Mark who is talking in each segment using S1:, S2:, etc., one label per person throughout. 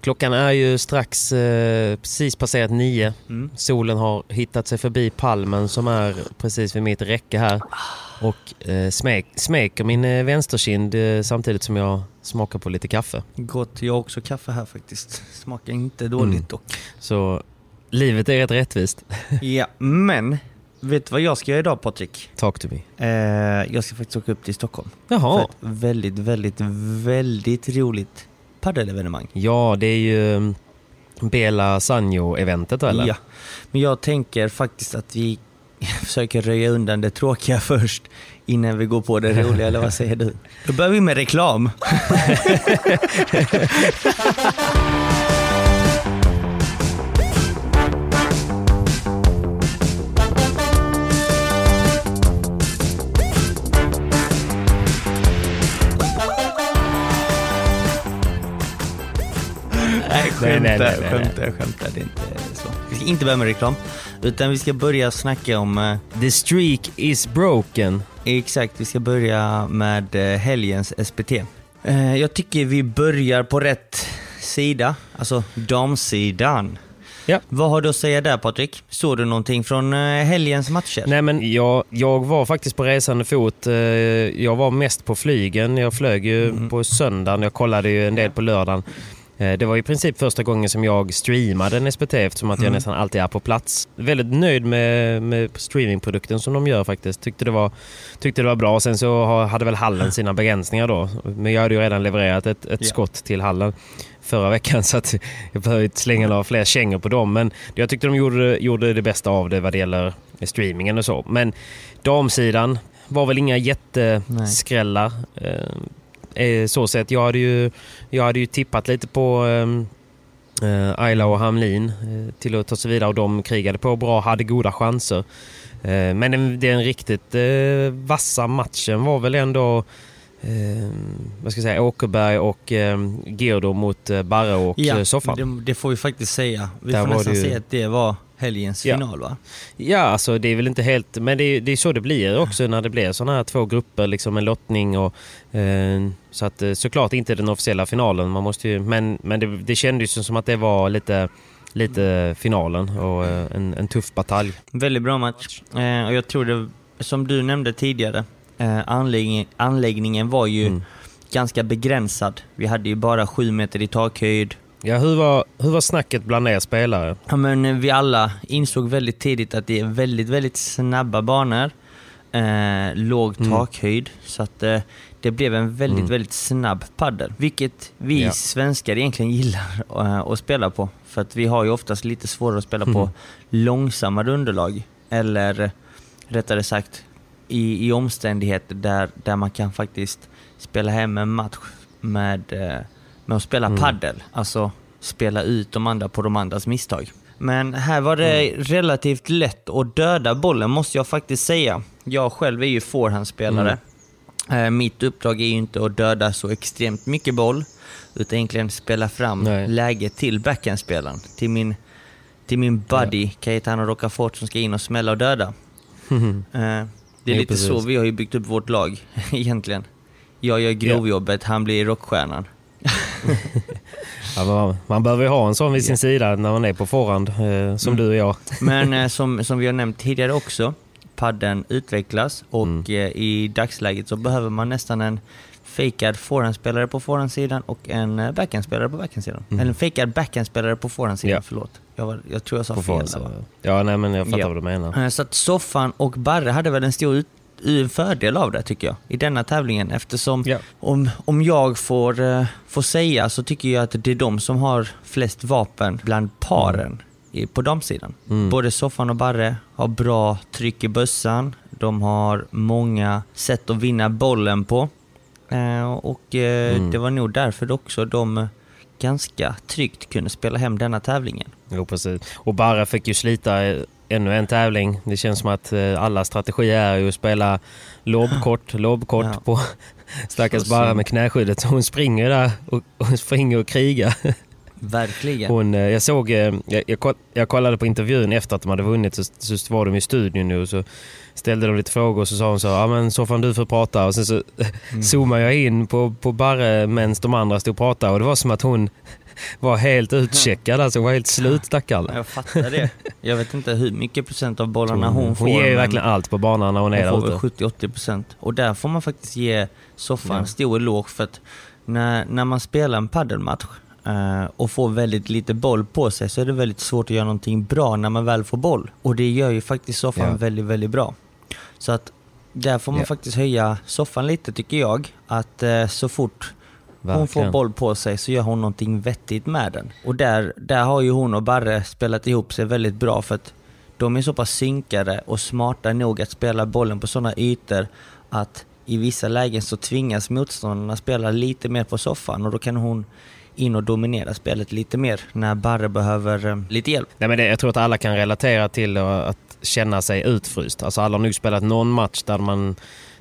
S1: Klockan är ju strax eh, precis passerat nio.
S2: Mm.
S1: Solen har hittat sig förbi palmen som är precis vid mitt räcke här. Och eh, smek, smeker min eh, vänsterkind eh, samtidigt som jag smakar på lite kaffe.
S2: Gott, jag har också kaffe här faktiskt. Smakar inte dåligt
S1: Mm.
S2: dock.
S1: Så livet är rätt rättvist.
S2: Ja, men vet du vad jag ska göra idag Patrik?
S1: Talk to me.
S2: Eh, jag ska faktiskt åka upp till Stockholm. För
S1: Jaha.
S2: ett väldigt, väldigt, väldigt roligt padelevenemang.
S1: Ja, det är ju mm, Bela Sanjo-eventet eller?
S2: Ja, men jag tänker faktiskt att vi försöker röja undan det tråkiga först innan vi går på det roliga, eller vad säger du? Då börjar vi med reklam. Nej,
S1: Nej, nej,
S2: skämtar,
S1: nej,
S2: skämtar, skämtar. Det är inte så. Vi ska inte börja med reklam, utan vi ska börja snacka om eh,
S1: The streak is broken.
S2: Exakt, vi ska börja med eh, helgens SPT. Eh, Jag tycker vi börjar på rätt sida, alltså damsidan.
S1: Ja.
S2: Vad har du att säga där Patrik? Såg du någonting från eh, helgens matcher?
S1: Nej men jag, jag var faktiskt på resande fot. Eh, Jag var mest på flygen. Jag flög ju
S2: Mm.
S1: på söndagen. Jag kollade ju en del på lördagen. Eh, Det var i princip första gången som jag streamade en SPT eftersom att jag
S2: Mm.
S1: nästan alltid är på plats. Väldigt nöjd med, med streamingprodukten som de gör faktiskt. Tyckte det var, tyckte det var bra. Sen så hade väl hallen sina begränsningar då. Men jag hade ju redan levererat ett, ett
S2: Ja.
S1: skott till hallen förra veckan så att jag behöver inte slänga några fler kängor på dem. Men jag tyckte de gjorde, gjorde det bästa av det vad det gäller streamingen och så. Men damsidan var väl inga jätteskrällar. Eh, eh, så sett. Jag hade ju, jag hade ju tippat lite på ehm, eh, Ayla och Hamlin eh, till att ta sig vidare och de krigade på bra, hade goda chanser. Eh, men den, den riktigt eh, vassa matchen var väl ändå eh, vad ska jag säga, Åkerberg och eh, Gerdo mot eh, Barre och eh, Soffan.
S2: det, det får vi faktiskt säga. Vi
S1: Där
S2: får nästan
S1: ju-
S2: säga att det var helgens
S1: Ja.
S2: final va?
S1: Ja, alltså det är väl inte helt... Men det är, det är så det blir också när det blir sådana här två grupper, liksom en lottning och... Eh, så att eh, såklart inte den officiella finalen. Man måste ju, men men det, det kändes ju som att det var lite, lite finalen och eh, en, en tuff batalj.
S2: Väldigt bra match. Eh, och jag tror det, som du nämnde tidigare, eh, anläggning, anläggningen var ju
S1: Mm.
S2: ganska begränsad. Vi hade ju bara sju meter i takhöjd.
S1: Ja, hur var, hur var snacket bland er spelare?
S2: Ja, men eh, vi alla insåg väldigt tidigt att det är väldigt, väldigt snabba banor. Eh, låg
S1: Mm.
S2: takhöjd. Så att eh, det blev en väldigt,
S1: Mm.
S2: väldigt snabb paddel. Vilket vi
S1: Ja.
S2: svenskar egentligen gillar eh, att spela på. För att vi har ju oftast lite svårare att spela på
S1: Mm.
S2: långsammare underlag. Eller eh, rättare sagt i, i omständigheter där, där man kan faktiskt spela hem en match med, eh, med att spela
S1: Mm.
S2: paddel. Alltså spela ut de andra på de andras misstag. Men här var det
S1: Mm.
S2: relativt lätt att döda bollen måste jag faktiskt säga. Jag själv är ju forehandspelare. Eh, mitt uppdrag är ju inte att döda så extremt mycket boll, utan egentligen spela fram
S1: Nej.
S2: läge till backhandspelaren. Till min, till min buddy Cayetano Rocafort som ska in och smälla och döda. Eh, det är
S1: Jo,
S2: lite
S1: precis.
S2: så vi har ju byggt upp vårt lag egentligen. Jag gör grovjobbet, han blir rockstjärnan.
S1: Ja, man, behöver ju ha en sån vid sin sida när man är på förhand, eh, som du och jag.
S2: Men eh, som, som vi har nämnt tidigare också, padden utvecklas och
S1: Mm.
S2: eh, i dagsläget så behöver man nästan en fejkad forehandspelare på forehandsidan och en eh, backhandspelare på backhandsidan. Eller en fejkad backhandspelare på forehandsidan,
S1: Mm. Ja.
S2: förlåt. Jag, var, jag tror jag sa
S1: På
S2: fel där va?
S1: ja, nej, men jag fattar
S2: Ja.
S1: vad du menar.
S2: Eh, Så att Soffan och Barre hade väl en stor ut, en fördel av det tycker jag, i denna tävlingen. Eftersom
S1: Ja.
S2: om, om jag får, eh, får säga så tycker jag att det är de som har flest vapen bland paren i, på damsidan. Både Soffan och Barre har bra tryck i bössan, de har många sätt att vinna bollen på. Eh, och eh, det var nog därför också de ganska tryggt kunde spela hem denna tävlingen.
S1: Jo, precis. Och Barre fick ju slita eh, ännu en tävling. Det känns som att alla strategier är ju att spela lobbkort, lobbkort
S2: Ja.
S1: på stackars
S2: synd.
S1: med knäskyddet. Så hon springer där och, och springer och krigar.
S2: Verkligen.
S1: Hon, eh, jag såg, eh, jag, jag, jag kollade på intervjun efter att de hade vunnit så, så var de i studion nu och så ställde de lite frågor och så sa hon så ja men så fan du får prata och sen så
S2: Mm.
S1: zoomade jag in på, på Barre medan de andra stod och pratade och det var som att hon var helt utcheckad alltså, hon var helt slut stackarn.
S2: Jag fattar det. Jag vet inte hur mycket procent av bollarna hon får.
S1: Hon ger ju verkligen allt på banan när hon är
S2: hon
S1: där
S2: får
S1: ute.
S2: väl 70-80 procent. Och där får man faktiskt ge soffan
S1: Ja.
S2: stor eloge för att när, när man spelar en paddelmatch och får väldigt lite boll på sig så är det väldigt svårt att göra någonting bra när man väl får boll. Och det gör ju faktiskt soffan
S1: Ja.
S2: väldigt, väldigt bra. Så att där får man
S1: Ja.
S2: faktiskt höja soffan lite tycker jag. Att eh, så fort hon får
S1: Verkligen.
S2: boll på sig så gör hon någonting vettigt med den. Och där, där har ju hon och Barre spelat ihop sig väldigt bra för att de är så pass synkade och smarta nog att spela bollen på sådana ytor att i vissa lägen så tvingas motståndarna spela lite mer på soffan och då kan hon in och dominera spelet lite mer när Barre behöver eh, lite hjälp.
S1: Nej, men det, jag tror att alla kan relatera till att känna sig utfryst. Alltså alla har nog spelat någon match där man,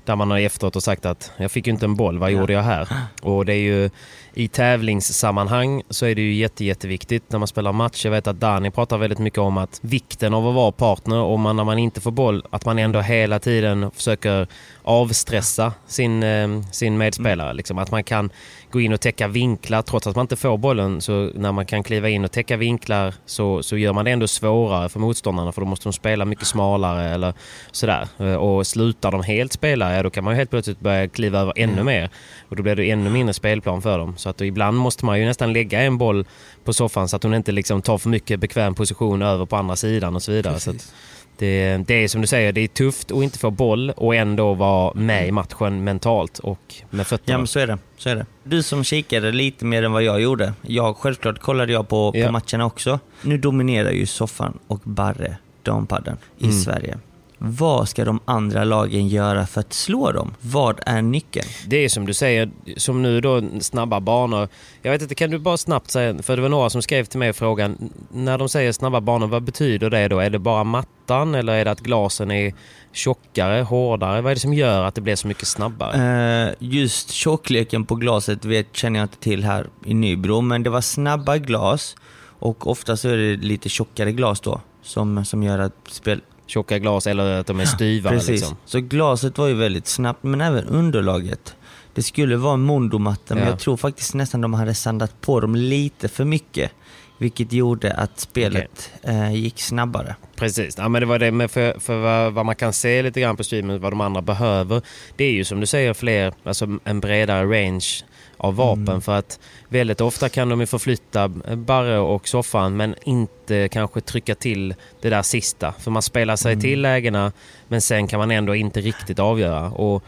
S1: där man har efteråt och sagt att jag fick ju inte en boll, vad gjorde jag här? Och det är ju i tävlingssammanhang så är det ju jätte, jätteviktigt när man spelar match. Jag vet att Dani pratar väldigt mycket om att vikten av att vara partner och man, när man inte får boll, att man ändå hela tiden försöker avstressa sin, eh, sin medspelare. Liksom. Att man kan gå in och täcka vinklar trots att man inte får bollen. Så när man kan kliva in och täcka vinklar så, så gör man det ändå svårare för motståndarna för då måste de spela mycket smalare eller sådär. Eh, Och slutar de helt spela, ja då kan man helt plötsligt börja kliva över ännu mer. Och då blir det ännu mindre spelplan för dem. Så att ibland måste man ju nästan lägga en boll på soffan så att hon inte liksom tar för mycket bekväm position över på andra sidan och så vidare. Så att det, det är som du säger, det är tufft att inte få boll och ändå vara med i matchen mentalt och med fötterna.
S2: Ja men så är det. Så är det. Du som kikade lite mer än vad jag gjorde. Jag, självklart kollade jag på,
S1: Ja.
S2: på matcherna också. Nu dominerar ju Soffan och Barre dampadden i
S1: Mm.
S2: Sverige. Vad ska de andra lagen göra för att slå dem? Vad är nyckeln?
S1: Det är som du säger, som nu då snabba banor. Jag vet inte, kan du bara snabbt säga, för det var några som skrev till mig frågan, när de säger snabba banor, vad betyder det då? Är det bara mattan eller är det att glasen är tjockare, hårdare? Vad är det som gör att det blir så mycket snabbare?
S2: Eh, just tjockleken på glaset vet, känner jag inte till här i Nybro, men det var snabba glas och ofta så är det lite tjockare glas då som, som gör att spel...
S1: Tjocka glas eller att de är styvare
S2: Precis.
S1: liksom?
S2: Så glaset var ju väldigt snabbt, men även underlaget. Det skulle vara en mondomatta, men
S1: Ja.
S2: jag tror faktiskt nästan de hade sandat på dem lite för mycket. Vilket gjorde att spelet eh, gick snabbare.
S1: Precis, ja, men det var det med för, för vad, vad man kan se lite grann på streamen, vad de andra behöver. Det är ju som du säger fler, alltså en bredare range av vapen för att väldigt ofta kan de ju förflytta Barre och soffan men inte kanske trycka till det där sista. För man spelar sig till lägena men sen kan man ändå inte riktigt avgöra. Och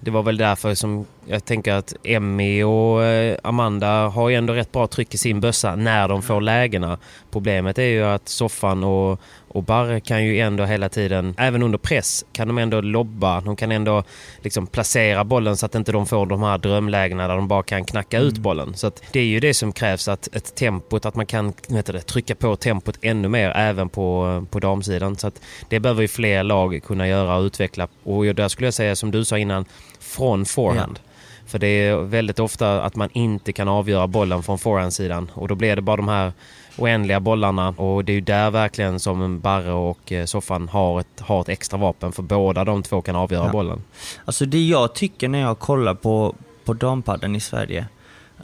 S1: det var väl därför som jag tänker att Emmy och eh, Amanda har ju ändå rätt bra tryck i sin bössa när de får lägena. Problemet är ju att Soffan och, och Barre kan ju ändå hela tiden, även under press, kan de ändå lobba. De kan ändå liksom placera bollen så att inte de får de här drömlägena där de bara kan knacka ut bollen. Så det är ju det som krävs, att ett tempot, att man kan vet det, trycka på tempot ännu mer även på, på damsidan. Så det behöver ju fler lag kunna göra och utveckla. Och där skulle jag säga, som du sa innan, från forehand. För det är väldigt ofta att man inte kan avgöra bollen från forehandsidan och då blir det bara de här oändliga bollarna och det är ju där verkligen som Barre och eh, Soffan har ett, har ett extra vapen för båda de två kan avgöra
S2: Ja.
S1: bollen.
S2: Alltså det jag tycker när jag kollar på, på dampadden i Sverige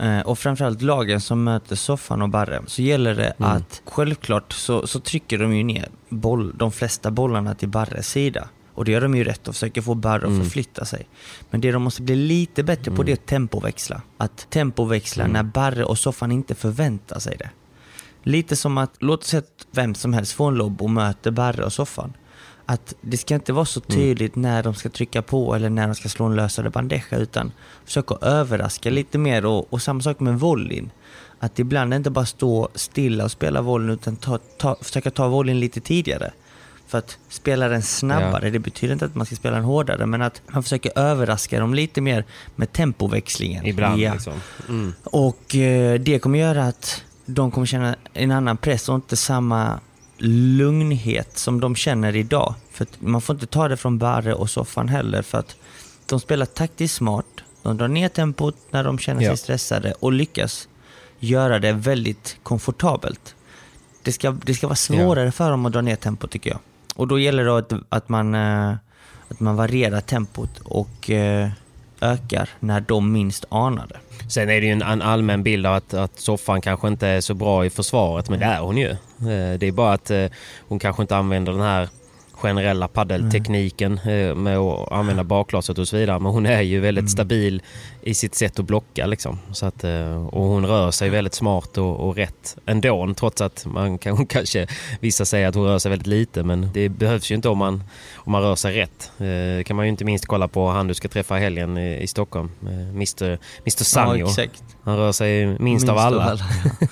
S2: eh, och framförallt lagen som möter Soffan och Barre så gäller det
S1: Mm.
S2: att självklart så, så trycker de ju ner boll, de flesta bollarna till Barres sida. Och det gör de ju rätt och försöker få Barre
S1: Mm.
S2: att förflytta sig. Men det de måste bli lite bättre på det är att tempoväxla. Att tempoväxla
S1: Mm.
S2: när Barre och Soffan inte förväntar sig det. Lite som att, låt oss säga att vem som helst får en lobb och möter Barre och Soffan. Att det ska inte vara så tydligt när de ska trycka på eller när de ska slå en lösare bandeja utan försöka överraska lite mer och, och samma sak med volleyn. Att ibland inte bara stå stilla och spela volleyn utan ta, ta, försöka ta volleyn lite tidigare. För att spela den snabbare, det betyder inte att man ska spela den hårdare men att man försöker överraska dem lite mer med tempoväxlingen.
S1: Ibland
S2: Ja.
S1: liksom. Mm.
S2: Och eh, det kommer göra att de kommer känna en annan press och inte samma lugnhet som de känner idag. För man får inte ta det från Barre och Soffan heller för att de spelar taktiskt smart. De drar ner tempot när de känner sig
S1: Ja.
S2: stressade och lyckas göra det väldigt komfortabelt. Det ska, det ska vara svårare för dem att dra ner tempot tycker jag. Och då gäller det att, att, man, eh, att man varierar tempot och eh, ökar när de minst anar det.
S1: Sen är det ju en, allmän bild av att, att Soffan kanske inte är så bra i försvaret, men det är hon ju. Eh, det är bara att hon kanske inte använder den här generella paddeltekniken eh, med att använda baklaset och så vidare. Men hon är ju väldigt stabil i sitt sätt att blocka liksom. Så att, eh, och hon rör sig väldigt smart och, och rätt ändå. Trots att man kan, hon kanske, vissa säger att hon rör sig väldigt lite. Men det behövs ju inte om man, om man rör sig rätt. Eh, Det kan man ju inte minst kolla på han du ska träffa i helgen i, i Stockholm. eh, Mr, Mr Sanjo.
S2: Ja.
S1: Han rör sig minst, av alla.
S2: ja.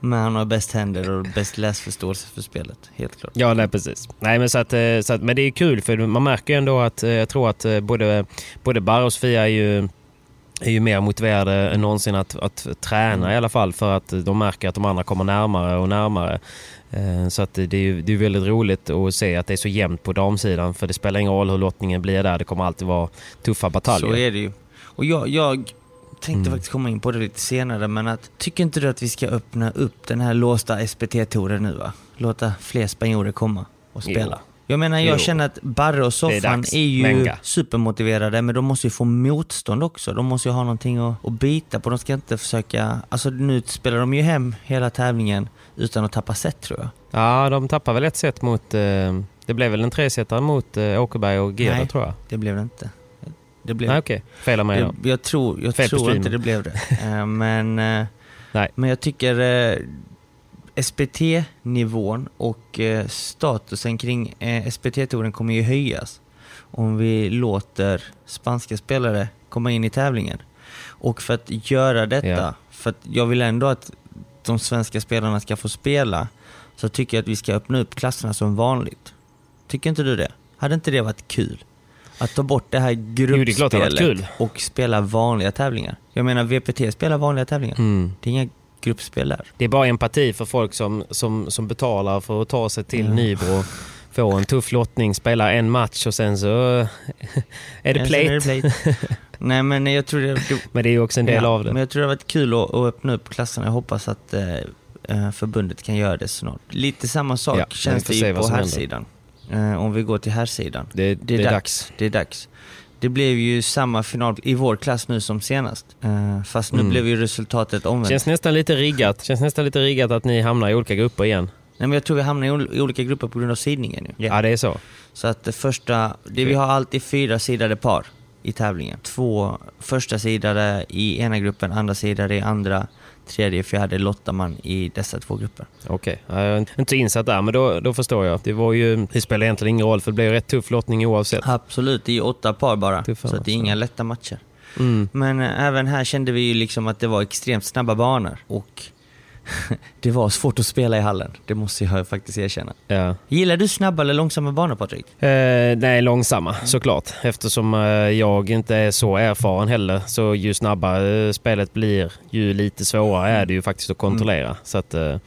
S2: Men han har bäst händer och bäst läsförståelse för spelet, helt klart.
S1: Ja, nej, precis. Nej, men, så att, eh, så att, men det är kul för man märker ju ändå att eh, jag tror att eh, både, både Barre och Sofia är ju, är ju mer motiverade än någonsin att, att träna i alla fall för att de märker att de andra kommer närmare och närmare. Så att det är ju det är väldigt roligt att se att det är så jämnt på damsidan för det spelar ingen roll hur lottningen blir där. Det kommer alltid vara tuffa bataljer.
S2: Så är det ju. Och jag, jag tänkte
S1: Mm.
S2: faktiskt komma in på det lite senare, men att tycker inte du att vi ska öppna upp den här låsta SPT-touren nu va? Låta fler spanjorer komma och spela.
S1: Jo.
S2: Jag menar, jag
S1: Jo.
S2: känner att Barre och Soffan
S1: dags.
S2: är, ju
S1: Menga.
S2: supermotiverade, men de måste ju få motstånd också. De måste ju ha någonting att, att bita på. De ska inte försöka... Alltså nu spelar de ju hem hela tävlingen utan att tappa set tror jag.
S1: Ja, de tappar väl ett set mot... eh, Det blev väl en tresetare mot eh, Åkerberg och Gera tror jag.
S2: Det blev det inte. Det blev
S1: Nej, okej. Fel av mig.
S2: Det, jag tror, jag tror inte det blev det. Eh, men, eh,
S1: Nej.
S2: men jag tycker eh, SPT-nivån och statusen kring SPT-touren kommer ju höjas om vi låter spanska spelare komma in i tävlingen. Och för att göra detta,
S1: Ja.
S2: för att jag vill ändå att de svenska spelarna ska få spela, så tycker jag att vi ska öppna upp klasserna som vanligt. Tycker inte du det? Hade inte det varit kul? Att ta bort det här
S1: är klart det
S2: gruppspelet och spela vanliga tävlingar. Jag menar, VPT spelar vanliga tävlingar.
S1: Mm.
S2: Det är inga gruppspel där.
S1: Det är bara empati för folk som, som, som betalar för att ta sig till
S2: Mm.
S1: Nybro, få en tuff lottning, spela en match och sen så är det plate.
S2: är det plate. Nej men jag tror det,
S1: Men det är ju också en del
S2: ja,
S1: av det.
S2: Men jag tror det har varit kul att, att öppna upp klasserna. Jag hoppas att eh, eh, förbundet kan göra det snart. Lite samma sak
S1: Ja,
S2: känns det ju på här
S1: händer.
S2: sidan. Eh, om vi går till här sidan.
S1: Det, det, är dags.
S2: Det är dags. Det blev ju samma final i vår klass nu som senast. Eh, fast nu
S1: Mm.
S2: blev ju resultatet omvänt.
S1: Känns nästan lite riggat. Känns nästan lite riggat att ni hamnar i olika grupper igen.
S2: Nej men jag tror vi hamnar i, ol- i olika grupper på grund av sidningen nu.
S1: Ja, det är så.
S2: Så att det första, det, vi har alltid fyra sidade par i tävlingen. Två första sidade i ena gruppen, andra sidade i andra, tredje, fjärde lottar man i dessa två grupper.
S1: Okej, jag är inte insatt där, men då, då förstår jag. Det, var ju, det spelar egentligen ingen roll, för det blev rätt tuff lottning oavsett.
S2: Absolut, det är åtta par bara.
S1: Tuffa
S2: så det är inga lätta matcher. Men eh, även här kände vi ju liksom att det var extremt snabba banor och det var svårt att spela i hallen. Det måste jag faktiskt erkänna.
S1: Ja.
S2: Gillar du snabba eller långsamma banor Patrik?
S1: Eh, nej, långsamma såklart. Eftersom eh, jag inte är så erfaren heller. Så ju snabbare eh, spelet blir, ju lite svårare är det ju faktiskt att kontrollera. Så att, eh, eh,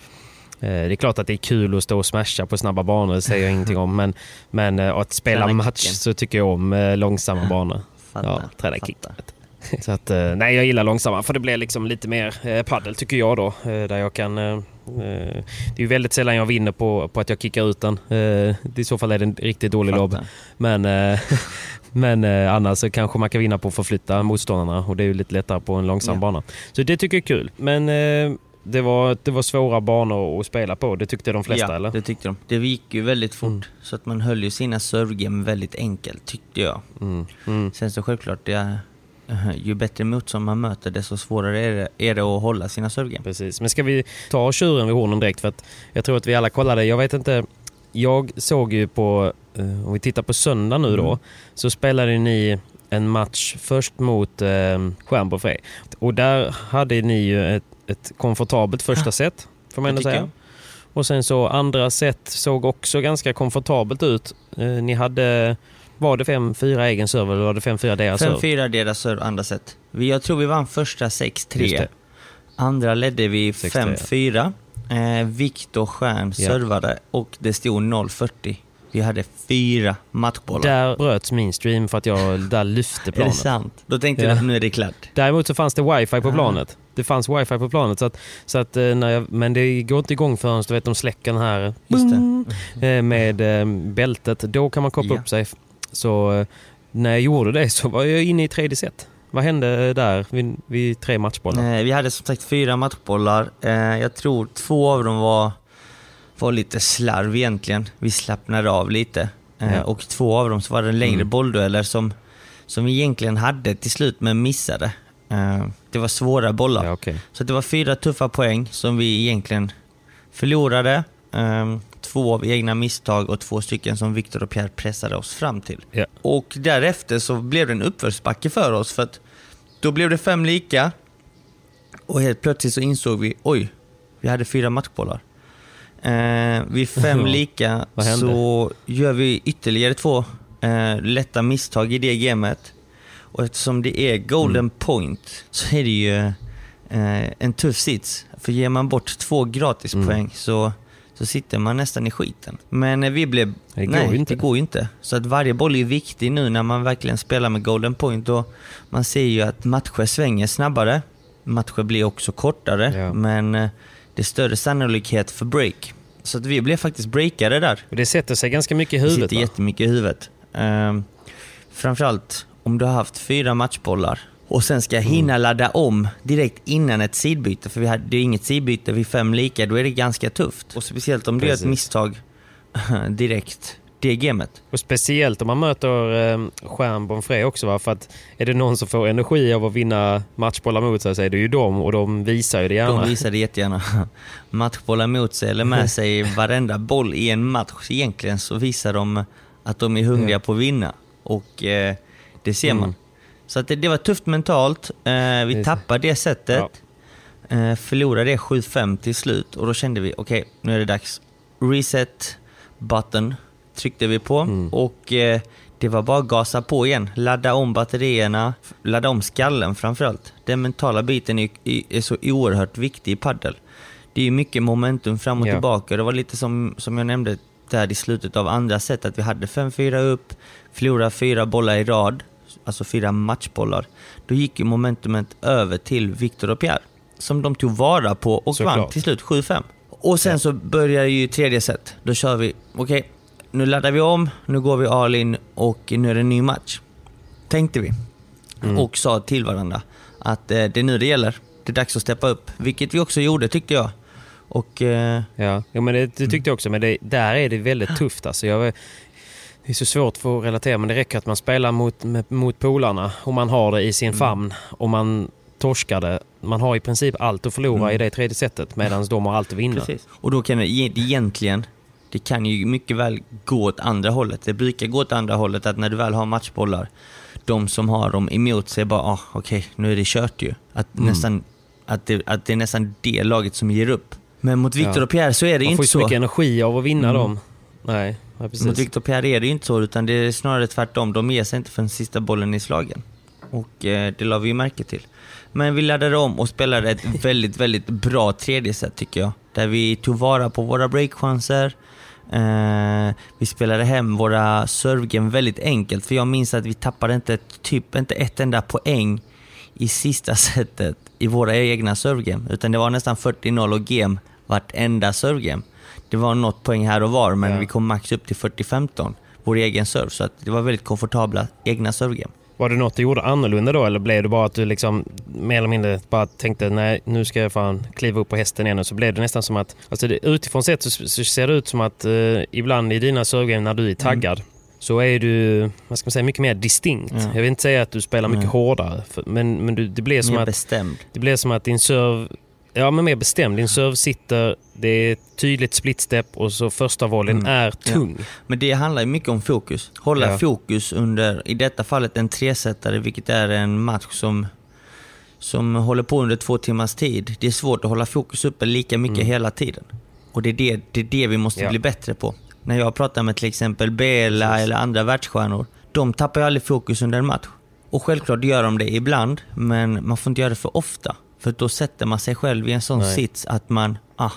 S1: det är klart att det är kul att stå och smasha på snabba banor, det säger jag ingenting om. Men, men att spela
S2: Träna
S1: match
S2: kicken.
S1: så tycker jag om långsamma banor.
S2: Fattar,
S1: ja, träna
S2: fattar.
S1: Så att, eh, nej, jag gillar långsamma för det blir liksom lite mer eh, paddel tycker jag då. Eh, där jag kan... Det är ju väldigt sällan jag vinner på, på att jag kickar ut den. I så fall är det en riktigt dålig lobb. Men, men annars så kanske man kan vinna på att förflytta motståndarna och det är ju lite lättare på en långsam
S2: Ja.
S1: bana. Så det tycker jag är kul. Men det, var, det var svåra banor att spela på. Det tyckte de flesta
S2: ja,
S1: eller?
S2: det tyckte de. Det gick ju väldigt fort,
S1: Mm.
S2: så att man höll ju sina servegame väldigt enkelt, tyckte jag.
S1: Mm. Mm.
S2: Sen så självklart, det ju bättre motstånd man möter, desto svårare är det, är det att hålla sina servegame.
S1: Precis. Men ska vi ta tjuren vid hornen direkt? För att jag tror att vi alla kollade. Jag vet inte. Jag såg ju på, eh, om vi tittar på söndag nu då,
S2: Mm.
S1: så spelade ni en match först mot eh, Stjärnbo Frej. Och där hade ni ju ett, ett komfortabelt första set, får man ändå säga.
S2: jag.
S1: Och sen så andra set såg också ganska komfortabelt ut. Eh, ni hade, var det 5-4 egen serve eller var det 5-4 deras serve?
S2: 5-4 deras serve, andra set. Jag tror vi vann första
S1: Just
S2: 6-3.
S1: det.
S2: Andra ledde vi
S1: 6-3,
S2: 5-4. Eh, Viktor Stjärn
S1: Ja.
S2: servade och det stod 0-40. Vi hade fyra matchbollar.
S1: Där bröts min stream för att jag där lyfte
S2: är det
S1: planet.
S2: sant? Då tänkte
S1: Ja.
S2: jag att nu är det klart.
S1: Däremot så fanns det wifi på planet. Det fanns wifi på planet så att, så att eh, när jag, men det går inte igång förrän du vet, de släcker den här
S2: Just det.
S1: eh, med eh, bältet. Då kan man koppla
S2: Ja.
S1: upp sig. Så eh, när jag gjorde det så var jag inne i tredje set. Vad hände där vid, vid tre matchbollar?
S2: Eh, vi hade som sagt fyra matchbollar. Eh, jag tror två av dem var, var lite slarv egentligen. Vi slappnade av lite.
S1: Ja.
S2: Och två av dem så var det längre
S1: Mm.
S2: bolldueller som, som vi egentligen hade till slut men missade. Det var svåra bollar.
S1: Ja, okej.
S2: Så det var fyra tuffa poäng som vi egentligen förlorade. Två av egna misstag och två stycken som Viktor och Pierre pressade oss fram till.
S1: Ja.
S2: Och därefter så blev det en uppförsbacke för oss för att då blev det fem lika och helt plötsligt så insåg vi, oj, vi hade fyra matchbollar. Eh, vid fem lika så gör vi ytterligare två eh, lätta misstag i det gamet. Och eftersom det är golden
S1: Mm.
S2: point så är det ju eh, en tuff sits. För ger man bort två gratispoäng
S1: Mm.
S2: så, så sitter man nästan i skiten. Men eh, vi blev...
S1: Det går
S2: nej,
S1: ju inte.
S2: det går ju inte. Så att varje boll är viktig nu när man verkligen spelar med golden point. Och man ser ju att matcher svänger snabbare. Matcher blir också kortare,
S1: Ja.
S2: men eh, det är större sannolikhet för break. Så att vi blev faktiskt breakade där.
S1: Och det sätter sig ganska mycket i
S2: Det
S1: huvudet
S2: sitter
S1: va?
S2: jättemycket i huvudet. Um, framförallt om du har haft fyra matchbollar och sen ska
S1: Mm.
S2: hinna ladda om direkt innan ett sidbyte. För vi hade, det är inget sidbyte vid fem lika, då är det ganska tufft. Och speciellt om du gör ett misstag direkt det gamet.
S1: Och speciellt om man möter eh, Stjärnborn Frej också va? För att är det någon som får energi av att vinna matchbollar mot sig så är det ju dem och de visar ju det gärna.
S2: De visade jättegärna matchbollar mot sig eller med sig varenda boll i en match. Egentligen så visar de att de är hungriga på att vinna. Och eh, det ser man. Så att det, det var tufft mentalt. Eh, vi tappade det sättet.
S1: Ja.
S2: Eh, förlorade det 7-5 till slut och då kände vi okej, nu är det dags. Reset button tryckte vi på
S1: Mm.
S2: och eh, det var bara att gasa på igen. Ladda om batterierna, ladda om skallen framförallt. Den mentala biten är, är så oerhört viktig i paddel. Det är mycket momentum fram och
S1: Ja.
S2: tillbaka. Det var lite som, som jag nämnde där i slutet av andra set, att vi hade 5-4 upp, förlorade fyra bollar i rad, alltså fyra matchbollar. Då gick ju momentumet över till Viktor och Pierre, som de tog vara på och
S1: Såklart.
S2: vann till slut 7-5. Och sen så börjar ju tredje set. Då kör vi, okej, nu laddar vi om, nu går vi all in och nu är det en ny match. Tänkte vi.
S1: Mm.
S2: Och sa till varandra att eh, det är nu det gäller. Det är dags att steppa upp. Vilket vi också gjorde tyckte jag. Och eh,
S1: Ja, ja men det, det tyckte jag också. Men det, där är det väldigt tufft. Alltså jag, det är så svårt för att relatera, men det räcker att man spelar mot, mot polarna och man har det i sin famn och man torskar det. Man har i princip allt att förlora i det tredje setet medan de har allt att vinna.
S2: Precis. Och då kan det e- det egentligen, det kan ju mycket väl gå åt andra hållet. Det brukar gå åt andra hållet att när du väl har matchbollar, de som har dem emot sig bara, ah, okej, nu är det kört ju. Att,
S1: Mm.
S2: nästan, att, det, att det är nästan det laget som ger upp. Men mot Victor
S1: Ja.
S2: och Pierre så är det
S1: Man får
S2: inte
S1: ju så
S2: så.
S1: mycket energi av att vinna
S2: Mm.
S1: dem. Nej, ja, precis.
S2: Mot Victor Pierre är det ju inte så, utan det är snarare tvärtom. De ger sig inte för den sista bollen i slagen. Och eh, det la vi ju märke till. Men vi laddade om och spelade ett väldigt, väldigt bra tredje set tycker jag. Där vi tog vara på våra breakchanser. Eh, vi spelade hem våra servegame väldigt enkelt, för jag minns att vi tappade inte, typ inte ett enda poäng i sista setet i våra egna servegame, utan det var nästan 40-0 och game vartenda servegame. Det var något poäng här och var, men
S1: Ja.
S2: vi kom max upp till 40-15, vår egen serve, så att det var väldigt komfortabla egna servegame.
S1: Var det något du gjorde annorlunda då eller blev det bara att du liksom mer eller mindre bara tänkte nej nu ska jag fan kliva upp på hästen igen och så blev det nästan som att, alltså det, utifrån sett så, så ser det ut som att eh, ibland i dina servegame när du är taggad så är du, vad ska man säga, mycket mer distinkt.
S2: Mm. Ja.
S1: Jag vill inte säga att du spelar mycket
S2: Nej.
S1: hårdare för, men, men du, det blir som
S2: Mer
S1: att
S2: bestämd.
S1: det blir som att din serve, ja men mer bestämd. Din serve sitter, det är ett tydligt splitstep och så första volleyn
S2: Mm.
S1: är tung.
S2: Men det handlar ju mycket om fokus. Hålla
S1: Ja.
S2: fokus under, i detta fallet en tresetare, vilket är en match som, som håller på under två timmars tid. Det är svårt att hålla fokus uppe lika mycket hela tiden. Och det är det, det, är det vi måste
S1: Mm. Ja.
S2: bli bättre på. När jag pratar med till exempel Bela eller andra världsstjärnor, de tappar ju aldrig fokus under en match. Och självklart gör de det ibland, men man får inte göra det för ofta. För då sätter man sig själv i en sån
S1: Nej.
S2: sits att man ah,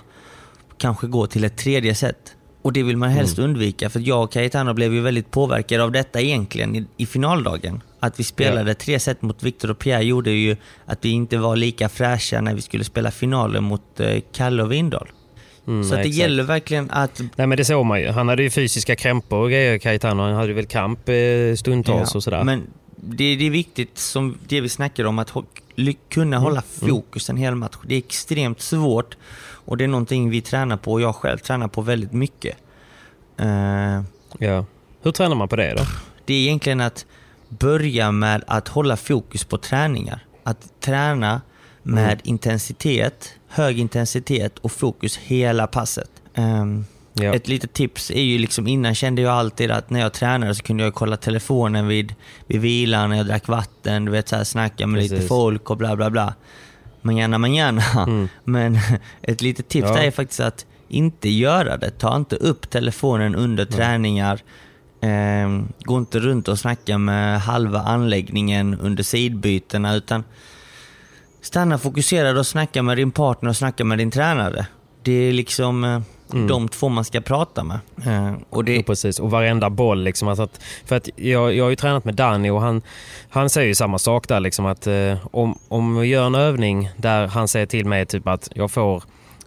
S2: kanske går till ett tredje set. Och det vill man helst
S1: Mm.
S2: undvika, för jag och Cayetano blev ju väldigt påverkade av detta egentligen i, i finaldagen. Att vi spelade tre set mot Victor och Pierre gjorde ju att vi inte var lika fräscha när vi skulle spela finalen mot eh, Kalle och Windahl.
S1: Mm,
S2: Så att det
S1: exakt.
S2: gäller verkligen att...
S1: Nej men det såg man ju. Han hade ju fysiska krämpor och grejer, Cayetano. Han hade väl kamp eh, stundtals och sådär.
S2: Men det, det är viktigt, som det vi snackar om, att ho- kunna hålla
S1: Mm.
S2: fokus en hel match. Det är extremt svårt och det är någonting vi tränar på och jag själv tränar på väldigt mycket. Eh,
S1: ja. Hur tränar man på det då?
S2: det är egentligen att börja med att hålla fokus på träningar. Att träna med
S1: Mm.
S2: intensitet, hög intensitet och fokus hela passet. Ehm,
S1: Ja.
S2: Ett litet tips är ju liksom innan kände jag alltid att när jag tränade så kunde jag kolla telefonen vid, vid vilan, när jag drack vatten, du vet så här, snacka med lite
S1: Precis.
S2: folk och bla bla bla. Manana manana.
S1: Mm.
S2: Men ett litet tips
S1: Ja.
S2: är faktiskt att inte göra det. Ta inte upp telefonen under träningar. Ehm, gå inte runt och snacka med halva anläggningen under sidbytena utan stanna fokuserad och snacka med din partner och snacka med din tränare. Det är liksom eh, de två man ska prata med. Eh, och det,
S1: Ja, precis. Och varenda boll. Liksom, alltså att, för att jag, jag har ju tränat med Danny och han, han säger ju samma sak där. Liksom, att eh, om, om vi gör en övning där han säger till mig typ att jag får,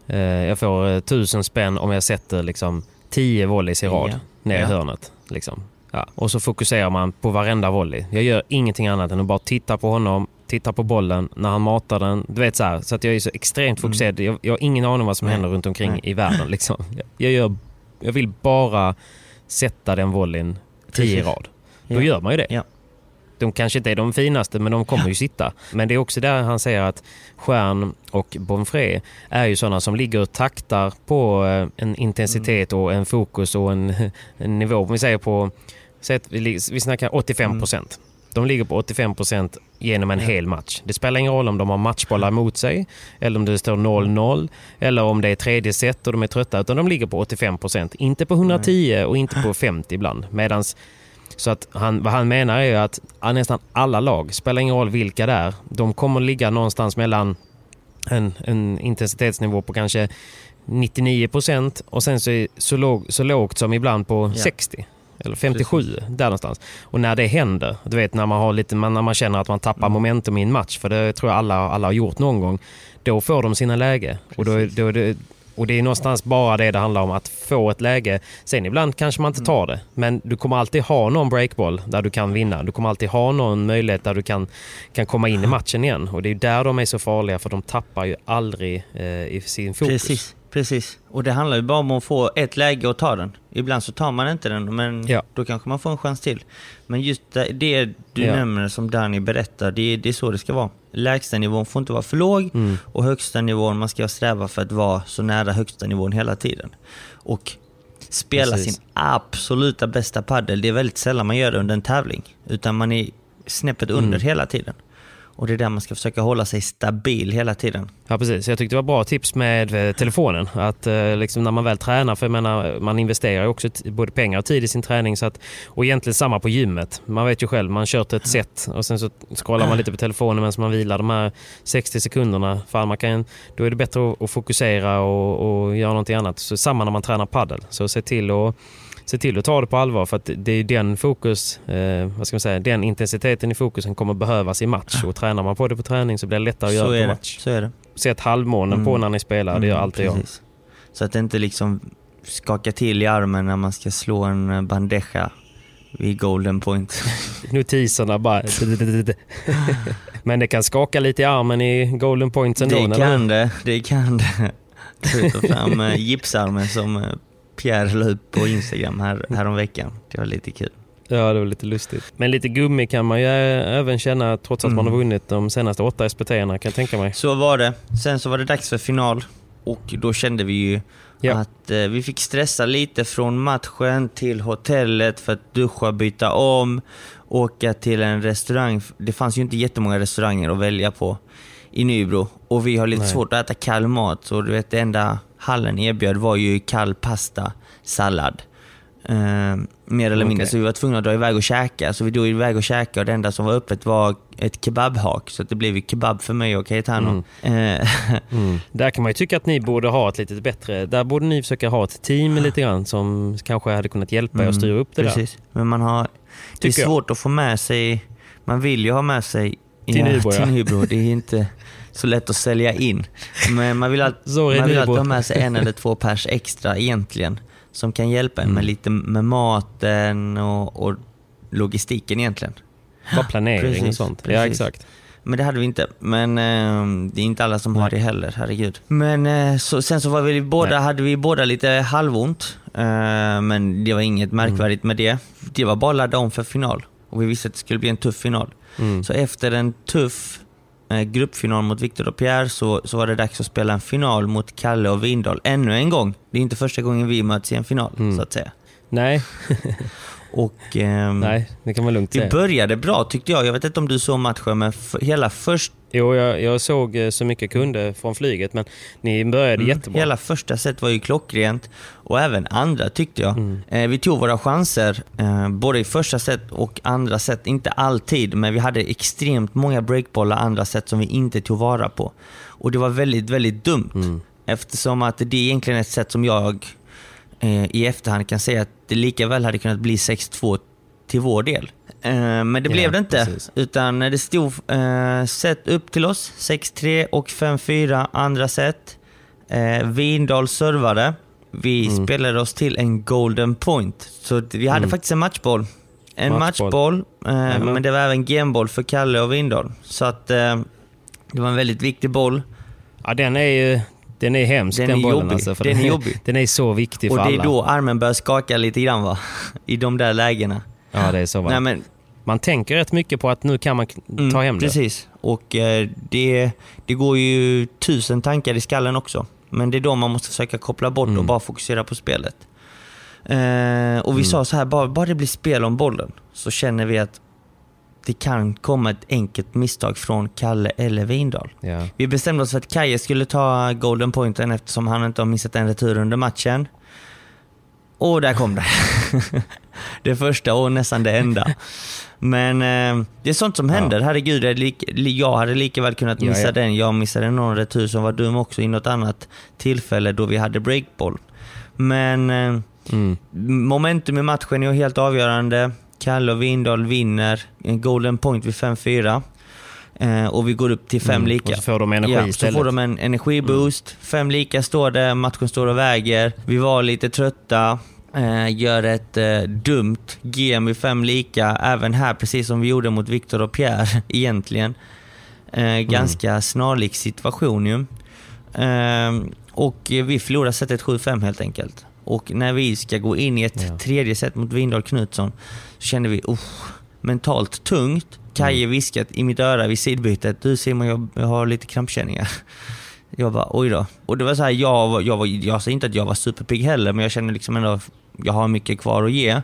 S1: eh, jag får eh, tusen spänn om jag sätter liksom, tio volleys i rad
S2: Ja.
S1: ner i
S2: Ja.
S1: hörnet. Liksom. Ja. Och så fokuserar man på varenda volley. Jag gör ingenting annat än att bara titta på honom, titta på bollen när han matar den. Du vet så här, så att jag är så extremt fokuserad. Jag, jag har ingen aning om vad som
S2: Mm. Nej.
S1: händer runt omkring
S2: Nej.
S1: i världen. Liksom. Jag, jag, gör, jag vill bara sätta den volleyn tio i rad. Då
S2: Ja.
S1: gör man ju det.
S2: Ja.
S1: De kanske inte är de finaste, men de kommer ju sitta. Men det är också där han säger att Stjärn och Bonfré är ju sådana som ligger och taktar på eh, en intensitet och en fokus och en, en nivå. Om vi säger på, säg att vi, snackar 85 procent. De ligger på 85 procent genom en hel match. Det spelar ingen roll om de har matchbollar mot sig, eller om det står 0-0, eller om det är tredje set och de är trötta, utan de ligger på 85 procent. Inte på 110 och inte på 50 ibland. Medans så att han, vad han menar är att nästan alla lag, spelar ingen roll vilka det är, de kommer ligga någonstans mellan en, en intensitetsnivå på kanske 99 procent och sen så, så, låg, så lågt som ibland på
S2: Ja.
S1: 60 eller 57, där någonstans. Och när det händer, du vet när man, har lite, när man känner att man tappar
S2: Mm.
S1: momentum i en match, för det tror jag alla, alla har gjort någon gång, då får de sina läge. Och, då, då det, och det är någonstans bara det det handlar om, att få ett läge. Sen ibland kanske man inte tar det, men du kommer alltid ha någon breakboll där du kan vinna. Du kommer alltid ha någon möjlighet där du kan, kan komma in i matchen igen. Och det är där de är så farliga, för de tappar ju aldrig eh, i sin fokus.
S2: Precis, precis. Och det handlar ju bara om att få ett läge och ta den. Ibland så tar man inte den, men
S1: Ja.
S2: då kanske man får en chans till. Men just det, du
S1: Ja.
S2: nämner som Danny berättar, det, är- det är så det ska vara. Lägsta nivån får inte vara för låg
S1: Mm.
S2: och högsta nivån, man ska sträva för att vara så nära högsta nivån hela tiden. Och spela
S1: Precis.
S2: sin absoluta bästa paddel, det är väldigt sällan man gör det under en tävling. Utan man är snäppet under
S1: Mm.
S2: hela tiden. Och det är där man ska försöka hålla sig stabil hela tiden.
S1: Ja precis, jag tyckte det var bra tips med eh, telefonen. Att eh, liksom när man väl tränar, för jag menar man investerar ju också både pengar och tid i sin träning. Så att, och egentligen samma på gymmet. Man vet ju själv, man kört ett set och sen så scrollar man lite på telefonen medan man vilar de här 60 sekunderna. Fan, man kan, då är det bättre att, att fokusera och, och göra någonting annat. Så samma när man tränar paddel. Så se till att Se till att ta det på allvar för att det är den fokus, eh, vad ska man säga, den intensiteten i fokusen kommer behövas i match. Och tränar man på det på träning så blir det lättare att
S2: Så
S1: göra på
S2: det.
S1: match
S2: Så är det.
S1: sett halvmånen på
S2: Mm.
S1: när ni spelar. Det gör
S2: Mm,
S1: alltid jag.
S2: precis. Så att det inte liksom skakar till i armen när man ska slå en eh, bandeja vid golden point.
S1: Notiserna bara... Men det kan skaka lite i armen i golden points ändå.
S2: det
S1: eller?
S2: kan det, det kan det. Tar fram eh, gipsarmen som eh, Pierre la upp på Instagram här, häromveckan. Det var lite kul.
S1: Ja, det var lite lustigt. Men lite gummi kan man ju eh, även känna trots att man
S2: Mm.
S1: har vunnit de senaste åtta SPT-erna kan jag tänka mig.
S2: Så var det. Sen så var det dags för final och då kände vi ju
S1: Ja.
S2: att eh, vi fick stressa lite från matchen till hotellet för att duscha, byta om, åka till en restaurang. Det fanns ju inte jättemånga restauranger att välja på i Nybro och vi har lite
S1: Nej.
S2: svårt att äta kall mat så du vet det enda hallen erbjöd var ju kall pasta, sallad. Eh, mer eller mindre. Så vi var tvungna att dra iväg och käka. Så vi drog iväg och käkade och det enda som var öppet var ett kebabhak. Så det blev ju kebab för mig och Caetano. Eh,
S1: Mm. Där kan man ju tycka att ni borde ha ett lite bättre... Där borde ni försöka ha ett team lite grann som kanske hade kunnat hjälpa er att styra upp det där.
S2: Mm, Precis. Men man har, det är
S1: Tycker jag.
S2: svårt att få med sig, man vill ju ha med sig
S1: Till Nybro,
S2: till
S1: ja.
S2: Nybro. Det är inte så lätt att sälja in. Men man vill, all,
S1: Sorry,
S2: man vill
S1: Nybro.
S2: alltid ha med sig en eller två pers extra egentligen. Som kan hjälpa en med
S1: Mm.
S2: lite med maten och, och logistiken egentligen.
S1: Bara planering och
S2: Precis,
S1: sånt. Ja,
S2: precis.
S1: exakt.
S2: Men det hade vi inte. Men eh, det är inte alla som har det heller, herregud. Men eh, så, sen så var vi båda,
S1: Nej.
S2: hade vi båda lite halvont. Eh, men det var inget märkvärdigt med det. Det var bara att ladda om för final. Och vi visste att det skulle bli en tuff final.
S1: Mm.
S2: Så efter en tuff gruppfinal mot Victor och Pierre så, så var det dags att spela en final mot Kalle och Vindal ännu en gång. Det är inte första gången vi möts i en final,
S1: Mm.
S2: så att säga.
S1: Nej,
S2: Och, ehm,
S1: nej, det kan man lugnt
S2: vi
S1: säga.
S2: började bra tyckte jag. Jag vet inte om du såg matchen, men hela första
S1: Jo, jag, jag såg eh, så mycket jag kunde från flyget, men ni började
S2: Mm.
S1: jättebra.
S2: Hela första set var ju klockrent och även andra tyckte jag.
S1: Mm.
S2: Eh, vi tog våra chanser eh, både i första set och andra set. Inte alltid, men vi hade extremt många breakbollar andra set som vi inte tog vara på. Och det var väldigt, väldigt dumt.
S1: Mm.
S2: Eftersom att det är egentligen ett sätt som jag eh, i efterhand kan säga att det lika väl hade kunnat bli 6-2 till vår del. Eh, men det
S1: Ja,
S2: blev det inte.
S1: precis.
S2: Utan det stod eh, set upp till oss, 6-3 och 5-4 andra set. Eh, Vindal servade. Vi
S1: Mm.
S2: spelade oss till en golden point. Så vi hade
S1: Mm.
S2: faktiskt en matchboll. En
S1: Matchboll.
S2: matchboll, eh, men det var även gameboll för Kalle och Vindal. Så att eh, det var en väldigt viktig boll.
S1: Ja, den är ju... Den är hemsk
S2: Den
S1: den,
S2: är
S1: bollen
S2: jobbig.
S1: alltså. För
S2: Den är jobbig.
S1: Den är så viktig
S2: Och
S1: för
S2: det är
S1: alla.
S2: då armen börjar skaka lite grann va? I de där lägena.
S1: Ja, det är så
S2: Nej,
S1: varmt.
S2: men,
S1: Man tänker rätt mycket på att nu kan man k-
S2: mm,
S1: ta hem det.
S2: Precis. Och eh, det, det går ju tusen tankar i skallen också. Men det är då man måste försöka koppla bort och
S1: Mm.
S2: bara fokusera på spelet. Eh, och vi sa så här, bara, bara det blir spel om bollen så känner vi att det kan komma ett enkelt misstag från Kalle eller Vindal.
S1: Ja.
S2: Vi bestämde oss för att Kaje skulle ta golden pointen eftersom han inte har missat en retur under matchen. Och där kom det. det första och nästan det enda. Men eh, det är sånt som händer. Herregud, jag, hade lika väl kunnat
S1: Ja,
S2: missa
S1: ja.
S2: den. Jag missade någon retur som var dum också i något annat tillfälle då vi hade breakball. Men eh,
S1: Mm.
S2: momentum i matchen är helt avgörande. Kalle och Vindal vinner en golden point vid 5-4. Eh, och vi går upp till fem
S1: Mm.
S2: lika.
S1: Och så får de energi
S2: ja, Så
S1: istället.
S2: får de en energiboost. Fem lika står det, matchen står och väger. Vi var lite trötta. Eh, gör ett eh, dumt GM vid fem lika. Även här, precis som vi gjorde mot Victor och Pierre egentligen. Eh, ganska snarlik situation ju. Eh, och vi förlorar setet 7-5 helt enkelt. Och när vi ska gå in i ett
S1: Ja.
S2: tredje set mot Vindal Knutsson så kände vi, oh, mentalt tungt. Kaje
S1: Mm.
S2: viskat i mitt öra vid sidbytet, du Simon jag, jag har lite krampkänningar. Jag bara, oj då. Och det var så här, jag, jag, var, jag säger inte att jag var superpigg heller, men jag känner liksom ändå, jag har mycket kvar att ge.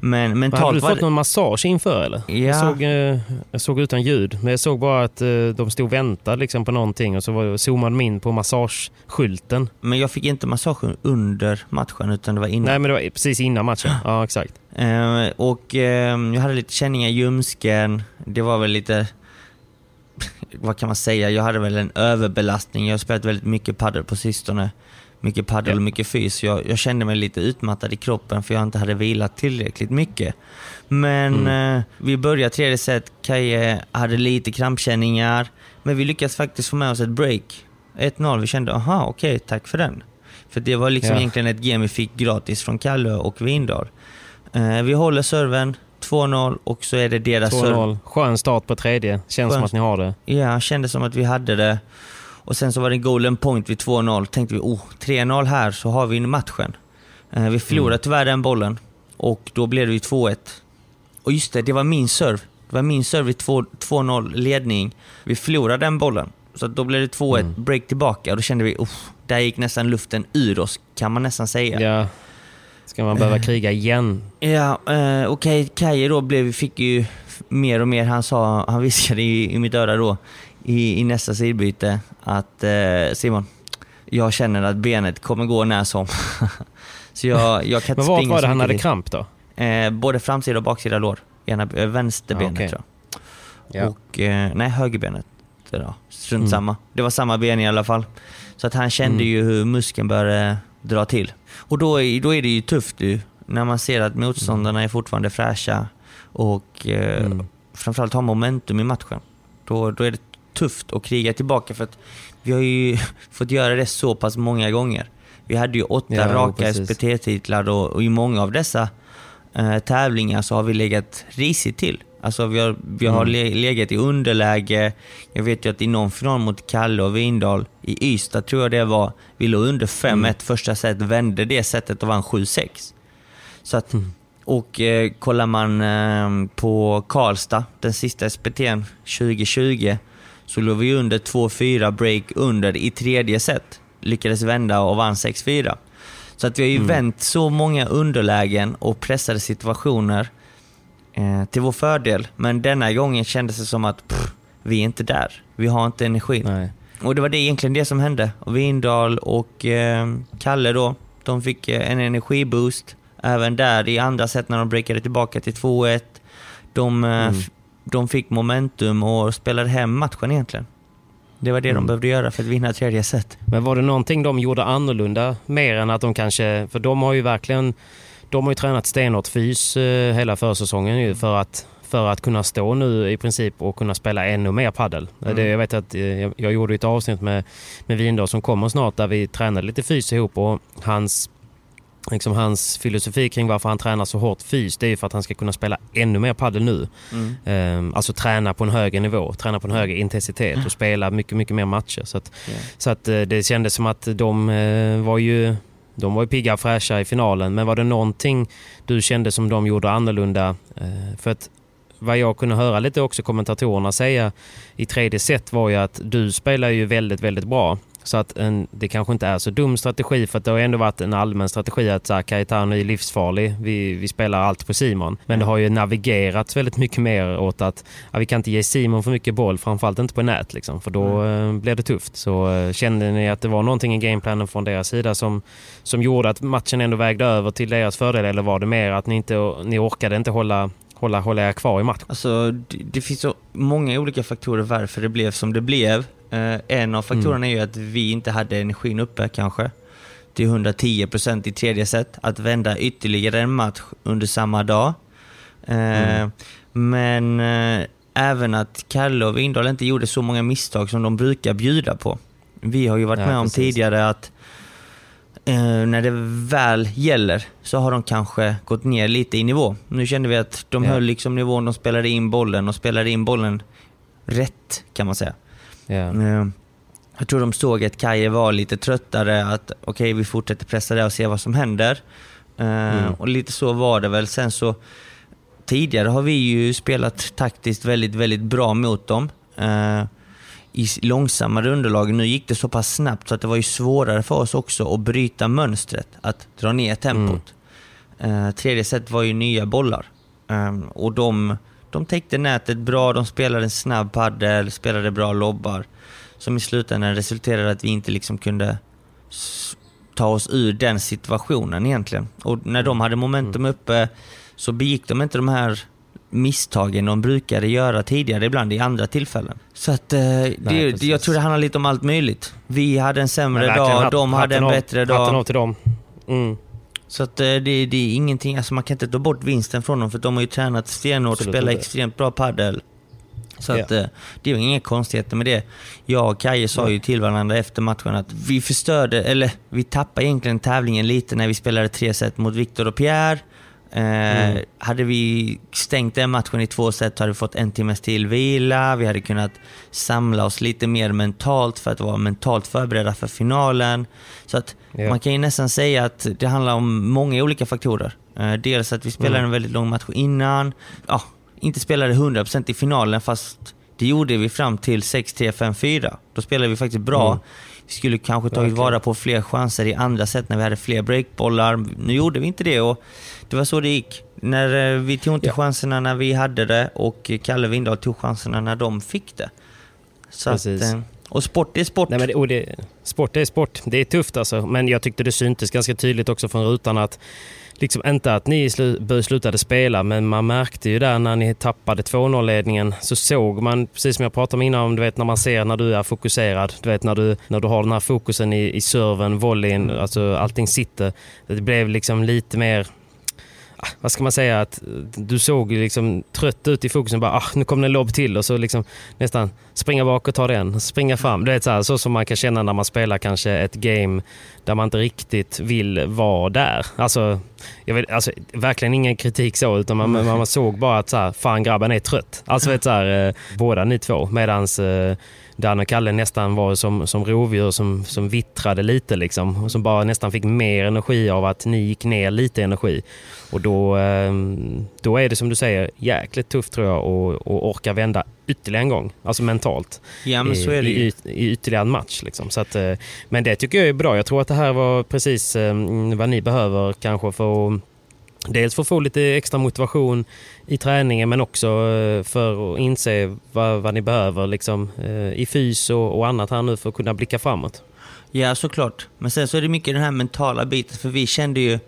S2: Men
S1: Men hade
S2: mentalt
S1: du fått
S2: det...
S1: någon massage inför eller?
S2: Ja.
S1: Jag, såg, eh, jag såg utan ljud, men jag såg bara att eh, de stod och väntade liksom på någonting och så var, zoomade de in på massageskylten.
S2: Men jag fick inte massagen under matchen utan det var innan.
S1: Nej men det var precis innan matchen. Ja exakt.
S2: Eh, och eh, jag hade lite känningar i ljumsken. Det var väl lite... Vad kan man säga? Jag hade väl en överbelastning. Jag har spelat väldigt mycket padel på sistone. Mycket padel
S1: Ja.
S2: och mycket fys. Jag, jag kände mig lite utmattad i kroppen för jag inte hade vilat tillräckligt mycket. Men eh, vi började tredje set. Kaje hade lite krampkänningar. Men vi lyckades faktiskt få med oss ett break. 1-0. Vi kände, aha, okej, tack för den. För det var liksom
S1: Ja.
S2: egentligen ett game vi fick gratis från Kalle och Vindal. Eh, vi håller serven, 2-0 och så är det deras serve.
S1: 2-0. Skön start på tredje. Känns som
S2: Skön-
S1: att ni har det.
S2: Ja, kändes som att vi hade det. Och sen så var det en golden point vid 2-0. Tänkte vi, oh, 3-0 här så har vi matchen. Eh, vi förlorade
S1: Mm.
S2: tyvärr den bollen och då blev det ju 2-1. Och just det, det var min serve. Det var min serve vid 2 2-0 ledning. Vi förlorade den bollen. Så då blev det 2-1,
S1: Mm.
S2: break tillbaka och då kände vi, oh, där gick nästan luften ur oss, kan man nästan säga.
S1: Ja. Ska man behöva kriga igen?
S2: Ja, eh, okej. Kaje då blev, fick ju mer och mer, han sa, han viskade i, i mitt öra då i, i nästa sidbyte att eh, Simon, jag känner att benet kommer gå när som. så jag, jag kan inte
S1: Men vart
S2: springa
S1: var det han hade kramp då?
S2: Eh, både framsida och baksida lår. Ena, eh, vänsterbenet
S1: Ah, okej.
S2: tror jag.
S1: Ja.
S2: Och, eh, nej, högerbenet. Ja, strunt
S1: Mm.
S2: samma. Det var samma ben i alla fall. Så att han kände
S1: Mm.
S2: ju hur muskeln började dra till. Och då, då är det ju tufft ju, när man ser att motståndarna är fortfarande fräscha och eh,
S1: Mm.
S2: framförallt har momentum i matchen. Då, då är det tufft att kriga tillbaka för att vi har ju fått göra det så pass många gånger. Vi hade ju åtta
S1: Ja,
S2: raka. SPT-titlar och, och i många av dessa eh, tävlingar så har vi legat risigt till. Alltså vi har, vi har
S1: Mm.
S2: le, legat i underläge. Jag vet ju att i någon final mot Kalle och Vindal i Ystad tror jag det var, vi låg under 5-1
S1: Mm.
S2: första set, vände det setet och vann 7-6. Så att,
S1: Mm.
S2: och eh, kollar man eh, på Karlstad, den sista SPT'n 2020, så låg vi under 2-4 break under i tredje set. Lyckades vända och vann 6-4. Så att vi har ju vänt så många underlägen och pressade situationer eh, till vår fördel. Men denna gången kändes det som att pff, vi är inte där. Vi har inte energin.
S1: Nej.
S2: Och det var det egentligen det som hände. Och Vindal och eh, Kalle då, de fick eh, en energiboost. Även där i andra set när de breakade tillbaka till 2-1. De, eh, f- de fick momentum och spelade hem matchen egentligen. Det var det de behövde göra för att vinna tredje set.
S1: Men var det någonting de gjorde annorlunda mer än att de kanske... För de har ju verkligen... De har ju tränat stenhårt fys eh, hela försäsongen ju för att, för att kunna stå nu i princip och kunna spela ännu mer paddel.
S2: Mm.
S1: Det, jag vet att eh, jag, jag gjorde ett avsnitt med, med Vindal som kommer snart där vi tränade lite fys ihop och hans Liksom hans filosofi kring varför han tränar så hårt fys, det är ju för att han ska kunna spela ännu mer paddel nu. Ehm, alltså träna på en högre nivå, träna på en högre intensitet och spela mycket, mycket mer matcher. Så att, så att eh, det kändes som att de eh, var ju de var ju pigga och fräscha i finalen, men var det någonting du kände som de gjorde annorlunda? Eh, För att vad jag kunde höra lite också kommentatorerna säga i tredje set var ju att du spelar ju väldigt, väldigt bra. Så att en, det kanske inte är så dum strategi för att det har ändå varit en allmän strategi att så här, Cayetano är livsfarlig. Vi, vi spelar allt på Simon. Men det har ju navigerats väldigt mycket mer åt att ja, vi kan inte ge Simon för mycket boll, framförallt inte på nät liksom, för då eh, blir det tufft. Så eh, kände ni att det var någonting i gameplanen från deras sida som, som gjorde att matchen ändå vägde över till deras fördel eller var det mer att ni, inte, ni orkade inte hålla, hålla, hålla er kvar i matchen?
S2: Alltså, det, det finns så många olika faktorer varför det blev som det blev. Eh, en av faktorerna är ju att vi inte hade energin uppe kanske till 110% i tredje set. Att vända ytterligare en match under samma dag. Eh, Men eh, även att Kalle och Vindal inte gjorde så många misstag som de brukar bjuda på. Vi har ju varit
S1: Ja,
S2: med om
S1: precis.
S2: tidigare att eh, när det väl gäller så har de kanske gått ner lite i nivå. Nu kände vi att de
S1: Ja.
S2: höll liksom nivån, de spelade in bollen och spelade in bollen rätt kan man säga. Eh, Jag tror de såg att Kaje var lite tröttare, att okej vi fortsätter pressa det och se vad som händer. Eh, Och lite så var det väl. Sen så tidigare har vi ju spelat taktiskt väldigt, väldigt bra mot dem. Eh, I långsammare underlag. Nu gick det så pass snabbt så att det var ju svårare för oss också att bryta mönstret, att dra ner tempot. Eh, tredje set var ju nya bollar. Um, och de, de täckte nätet bra, de spelade en snabb paddel, spelade bra lobbar. Som i slutändan resulterade att vi inte liksom kunde ta oss ur den situationen egentligen. Och när de hade momentum mm. uppe så begick de inte de här misstagen de brukade göra tidigare ibland i andra tillfällen. Så att eh, Nej, det, jag tror det handlar lite om allt möjligt. Vi hade en sämre dag, de hade en av, bättre dag.
S1: Hatten av till dem. Mm.
S2: Så att eh, det, det, är ingenting, alltså man kan inte ta bort vinsten från dem för de har ju tränat stenhårt, spelat extremt bra padel. Så att. Eh, det är inga konstigheter med det. Jag och Kaje sa ju till varandra efter matchen att vi förstörde, eller vi tappade egentligen tävlingen lite när vi spelade tre set mot Viktor och Pierre. Eh, mm. Hade vi stängt den matchen i två set hade vi fått en timmes till vila. Vi hade kunnat samla oss lite mer mentalt för att vara mentalt förberedda för finalen. Så att yeah. man kan ju nästan säga att det handlar om många olika faktorer. Eh, dels att vi spelade mm. en väldigt lång match innan. Ja, inte spelade 100% i finalen fast det gjorde vi fram till 6-3, 5-4. Då spelade vi faktiskt bra. Mm. Vi skulle kanske tagit vara på fler chanser i andra set när vi hade fler breakbollar. Nu gjorde vi inte det och det var så det gick. När eh, vi tog inte ja. chanserna när vi hade det och Kalle Windahl tog chanserna när de fick det. Så Precis. Att, eh, och sport är sport.
S1: Nej, men det, och det, sport är sport. Det är tufft alltså. Men jag tyckte det syntes ganska tydligt också från rutan att liksom inte att ni slu, slutade spela, men man märkte ju där när ni tappade 2-0-ledningen så såg man, precis som jag pratade om innan, du vet när man ser när du är fokuserad, du vet när du, när du har den här fokusen i, i serven, volleyn, alltså allting sitter. Det blev liksom lite mer vad ska man säga, att du såg liksom trött ut i fokusen. Bara, ah, nu kom det en lobb till och så liksom nästan springa bak och ta den, springa fram. Du vet, så, här, så som man kan känna när man spelar kanske ett game där man inte riktigt vill vara där. Alltså, jag vet, alltså, verkligen ingen kritik så, utan man, man, man såg bara att så här, fan grabben är trött. Alltså, vet, så här, eh, båda ni två. Medans eh, Dan och Kalle nästan var som, som rovdjur som, som vittrade lite liksom. Och som bara nästan fick mer energi av att ni gick ner lite energi. Och då, ehm, då är det som du säger jäkligt tufft tror jag att, orka vända ytterligare en gång. Alltså mentalt.
S2: Ja, men så är det
S1: i, i, ytterligare en match. Liksom. Så att, eh, men det tycker jag är bra. Jag tror att det här var precis ehm, vad ni behöver kanske för att Dels för att få lite extra motivation i träningen men också eh, för att inse vad, vad ni behöver liksom, eh, i fys och, och, annat här nu för att kunna blicka framåt.
S2: Ja, såklart. Men sen så är det mycket den här mentala biten, för vi kände ju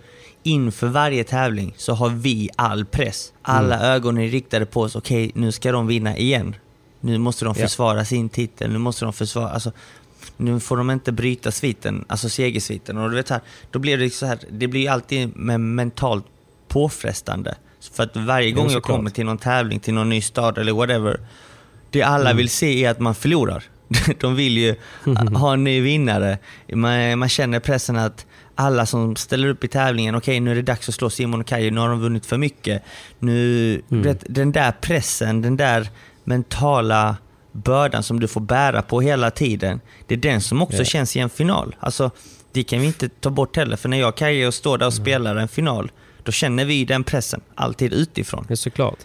S2: inför varje tävling så har vi all press. Alla mm. ögon är riktade på oss. Okej, okay, nu ska de vinna igen. Nu måste de försvara ja. sin titel. Nu måste de försvara... Alltså, nu får de inte bryta sviten, alltså segersviten. Och du vet här, då blir det så här, det blir alltid med mentalt påfrestande. För att varje gång jag kommer till någon tävling, till någon ny stad eller whatever, det alla mm. vill se är att man förlorar. De vill ju ha en ny vinnare. Man, man, känner pressen att alla som ställer upp i tävlingen, okej okay, nu är det dags att slå Simon och Kaje, nu har de vunnit för mycket. Nu, mm. den där pressen, den där mentala bördan som du får bära på hela tiden, det är den som också yeah. känns i en final. Alltså, det kan vi inte ta bort heller, för när jag och Kaje står där och mm. spelar en final, då känner vi den pressen alltid utifrån.
S1: Ja, såklart.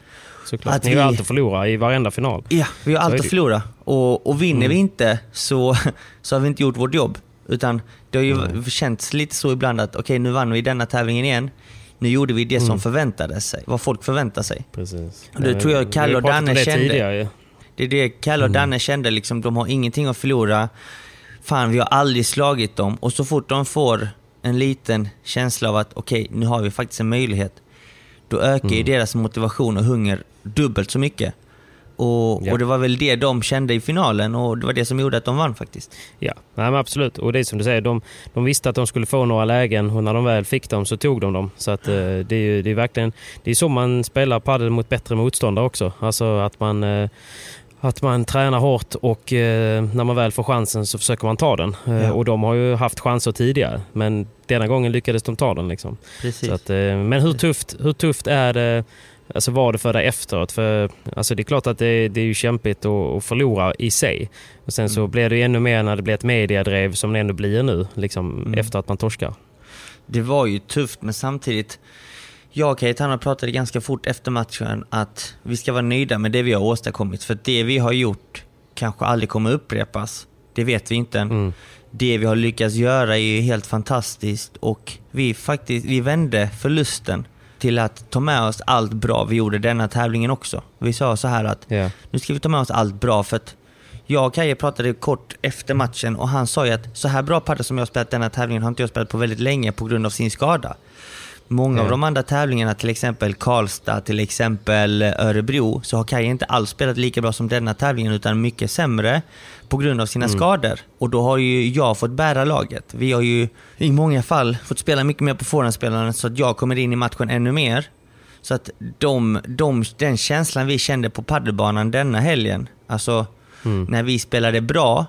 S1: såklart. Att Ni har vi... alltid förlorat i varenda final.
S2: Ja, vi har alltid förlorat. Och, och vinner mm. vi inte så, så har vi inte gjort vårt jobb. Utan det har ju mm. känts lite så ibland att okej, okay, nu vann vi denna tävlingen igen. Nu gjorde vi det mm. som förväntades sig, vad folk förväntar sig.
S1: Precis.
S2: Och det tror jag Kalle och Danne det kände. Tidigare. Det är det Kalle och mm. Danne kände, liksom, de har ingenting att förlora. Fan, vi har aldrig slagit dem. Och så fort de får en liten känsla av att okej, okay, nu har vi faktiskt en möjlighet. Då ökar mm. ju deras motivation och hunger dubbelt så mycket. Och, ja. och, det var väl det de kände i finalen och det var det som gjorde att de vann faktiskt.
S1: Ja, Nej, men absolut. Och det är som du säger, de, de visste att de skulle få några lägen och när de väl fick dem så tog de dem. Så att, eh, det, är det är verkligen det är så man spelar padel mot bättre motståndare också. Alltså att man, eh, att man tränar hårt och eh, när man väl får chansen så försöker man ta den. Eh, ja. Och de har ju haft chanser tidigare men denna gången lyckades de ta den. Liksom. Att, eh, men hur tufft, hur tufft är det, alltså var det för dig efteråt? För, alltså det är klart att det, det är ju kämpigt att, att förlora i sig. Och sen mm. så blir det ännu mer när det blir ett mediadrev som det ändå blir nu, liksom, mm. efter att man torskar.
S2: Det var ju tufft men samtidigt jag och Cayetano pratade ganska fort efter matchen att vi ska vara nöjda med det vi har åstadkommit. För det vi har gjort kanske aldrig kommer upprepas. Det vet vi inte än.
S1: Mm.
S2: Det vi har lyckats göra är helt fantastiskt och vi, faktiskt, vi vände förlusten till att ta med oss allt bra vi gjorde denna tävlingen också. Vi sa så här att
S1: Ja.
S2: nu ska vi ta med oss allt bra för att jag och Kaje pratade kort efter matchen och han sa ju att så här bra padel som jag spelat denna tävlingen har inte jag spelat på väldigt länge på grund av sin skada. Många av de andra tävlingarna, till exempel Karlstad, till exempel Örebro, så har Kaje inte alls spelat lika bra som denna tävlingen utan mycket sämre på grund av sina skador. Och då har ju jag fått bära laget. Vi har ju i många fall fått spela mycket mer på forehandspelaren så att jag kommer in i matchen ännu mer. Så att de, de, den känslan vi kände på paddelbanan denna helgen, alltså när vi spelade bra,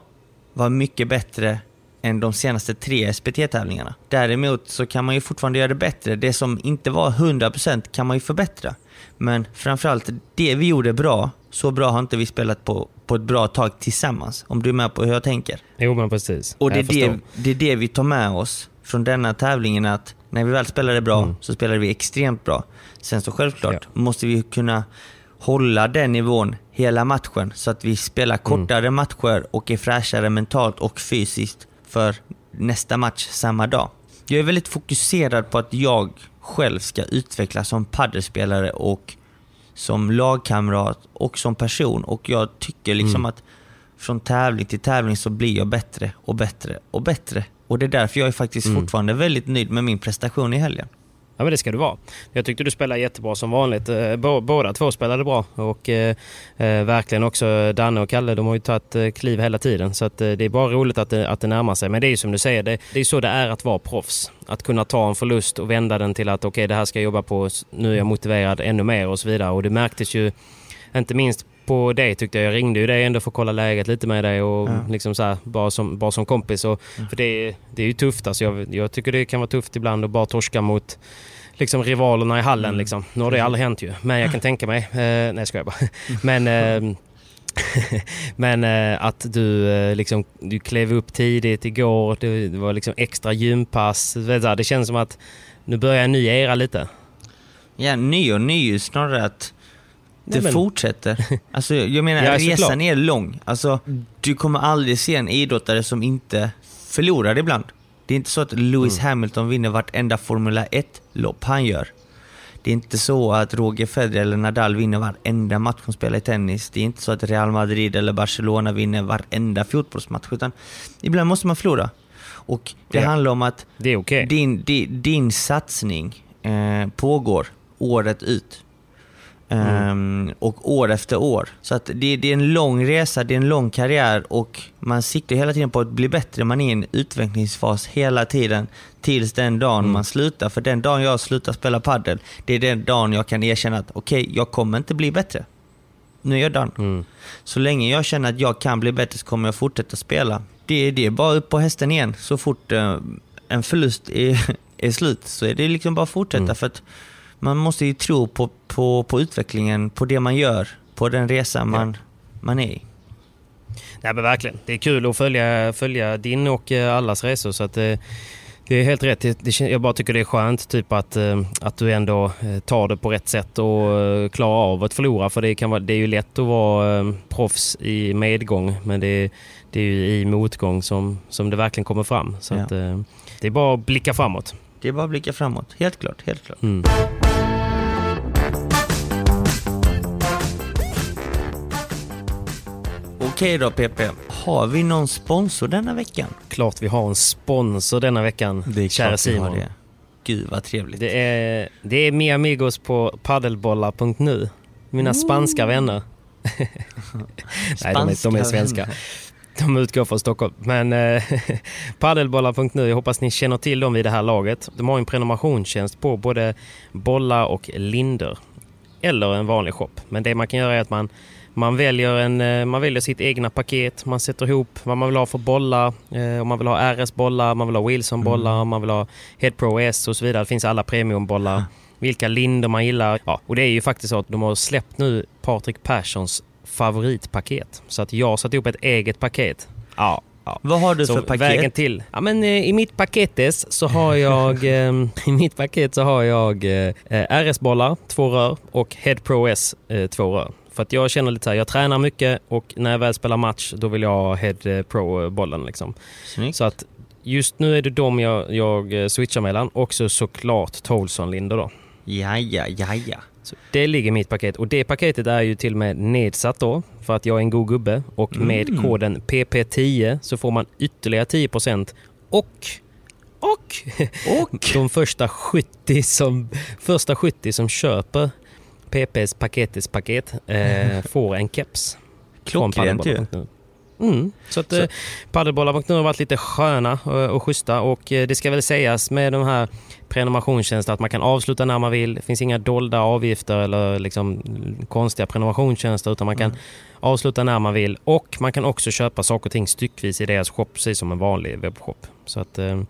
S2: var mycket bättre än de senaste tre SPT-tävlingarna. Däremot så kan man ju fortfarande göra det bättre. Det som inte var 100% kan man ju förbättra. Men framförallt, det vi gjorde bra, så bra har inte vi spelat på, på ett bra tag tillsammans. Om du är med på hur jag tänker.
S1: Jo men precis.
S2: Och det är det, det är det vi tar med oss från denna tävlingen, att när vi väl spelade bra så spelade vi extremt bra. Sen så självklart måste vi kunna hålla den nivån hela matchen så att vi spelar kortare matcher och är fräschare mentalt och fysiskt för nästa match samma dag. Jag är väldigt fokuserad på att jag själv ska utvecklas som paddelspelare och som lagkamrat och som person och jag tycker liksom att från tävling till tävling så blir jag bättre och bättre och bättre. Och det är därför jag är faktiskt fortfarande väldigt nöjd med min prestation i helgen.
S1: Ja men det ska du vara. Jag tyckte du spelade jättebra som vanligt. Eh, båda två spelade bra och eh, eh, verkligen också Danne och Kalle, de har ju tagit eh, kliv hela tiden. Så att, det är bara roligt att det, att det närmar sig. Men det är ju som du säger, det, det är så det är att vara proffs. Att kunna ta en förlust och vända den till att okej det här ska jag jobba på, nu är jag motiverad ännu mer och så vidare. Och det märktes ju inte minst på dig tyckte jag. Jag ringde ju dig ändå för att kolla läget lite med dig och liksom så här, bara, som, bara som kompis. Och, För det, det är ju tufft alltså. Jag, jag tycker det kan vara tufft ibland att bara torska mot liksom rivalerna i hallen. Liksom. Nu har det aldrig hänt ju. Men jag kan tänka mig. Eh, nej jag skojar bara. Men, eh, men eh, att du, eh, liksom, du klev upp tidigt igår. Det, det var liksom extra gympass. Det känns som att nu börjar en ny era lite.
S2: Ja, ny och ny snarare att det
S1: Nej, men-
S2: fortsätter. Alltså, jag menar,
S1: Ja,
S2: resan
S1: såklart.
S2: är lång. Alltså, du kommer aldrig se en idrottare som inte förlorar ibland. Det är inte så att Lewis
S1: Mm.
S2: Hamilton vinner vartenda Formula 1-lopp han gör. Det är inte så att Roger Federer eller Nadal vinner varenda match de spelar i tennis. Det är inte så att Real Madrid eller Barcelona vinner varenda fotbollsmatch. Utan ibland måste man förlora. Och det
S1: Ja.
S2: handlar om att
S1: Det är okej.
S2: din, din, din satsning eh, pågår året ut. Ehm, och år efter år. Så att det, det är en lång resa, det är en lång karriär och man siktar hela tiden på att bli bättre. Man är i en utvecklingsfas hela tiden tills den dagen man slutar. För den dagen jag slutar spela padel, det är den dagen jag kan erkänna att okej, jag kommer inte bli bättre. Nu är jag done. Så länge jag känner att jag kan bli bättre så kommer jag fortsätta spela. Det, det är bara upp på hästen igen. Så fort eh, en förlust är, är slut så är det liksom bara att fortsätta. För att man måste ju tro på, på, på utvecklingen, på det man gör, på den resa man, man är i.
S1: Nej men verkligen. Det är kul att följa, följa din och eh, allas resor. Så att, eh, det är helt rätt. Det, det, kän- jag bara tycker det är skönt typ att, eh, att du ändå tar det på rätt sätt och klarar av att förlora. För det, kan vara, det är ju lätt att vara proffs i medgång men det, det är ju i motgång som, som det verkligen kommer fram. Så
S2: Ja.
S1: att, det är bara att blicka framåt.
S2: Det är bara att blicka framåt. Helt klart, helt klart.
S1: Mm.
S2: Okej då PP, har vi någon sponsor denna veckan?
S1: Klart vi har en sponsor denna veckan, kära
S2: klart vi har
S1: Simon.
S2: det. Gud vad trevligt.
S1: Det är, det är Mi Amigos på paddelbollar.nu. Mina spanska vänner. Nej, de är, de är svenska. De utgår från Stockholm. Men eh, paddelbollar.nu, jag hoppas ni känner till dem vid det här laget. De har en prenumerationstjänst på både bollar och linder. Eller en vanlig shop. Men det man kan göra är att man, man, väljer, en, eh, man väljer sitt egna paket. Man sätter ihop vad man vill ha för bollar. Eh, om man vill ha RS-bollar, man vill ha Wilson-bollar, man vill ha Head Pro S och så vidare. Det finns alla premiumbollar. Vilka linder man gillar. Ja, och det är ju faktiskt så att de har släppt nu Patrik Perssons favoritpaket. Så att jag har satt ihop ett eget paket. Ja, ja.
S2: Vad har du
S1: Så
S2: för paket?
S1: vägen till. Ja, men, eh, I mitt paketes så har jag eh, i mitt paket så har jag eh, RS-bollar, två rör och Head Pro S, eh, två rör. För att jag känner lite så här, jag tränar mycket och när jag väl spelar match då vill jag ha Head eh, Pro-bollen. Liksom.
S2: Snyggt.
S1: Så att just nu är det de jag, jag eh, switchar mellan. Också såklart Tolson-Linder då.
S2: Ja, ja, ja, ja.
S1: Så det ligger i mitt paket och det paketet är ju till och med nedsatt då för att jag är en god gubbe och med koden PP10 så får man ytterligare 10% och och,
S2: Och?
S1: de första 70 som, första 70 som köper PPs paketes paket eh, får en keps.
S2: Klockrent ju.
S1: Mm. Så att eh, paddelbollar.nu har varit lite sköna och, och schyssta och eh, det ska väl sägas med de här prenumerationstjänsterna att man kan avsluta när man vill. Det finns inga dolda avgifter eller liksom konstiga prenumerationstjänster utan man kan
S2: Mm.
S1: avsluta när man vill och man kan också köpa saker och ting styckvis i deras shop precis som en vanlig webbshop. Så att eh,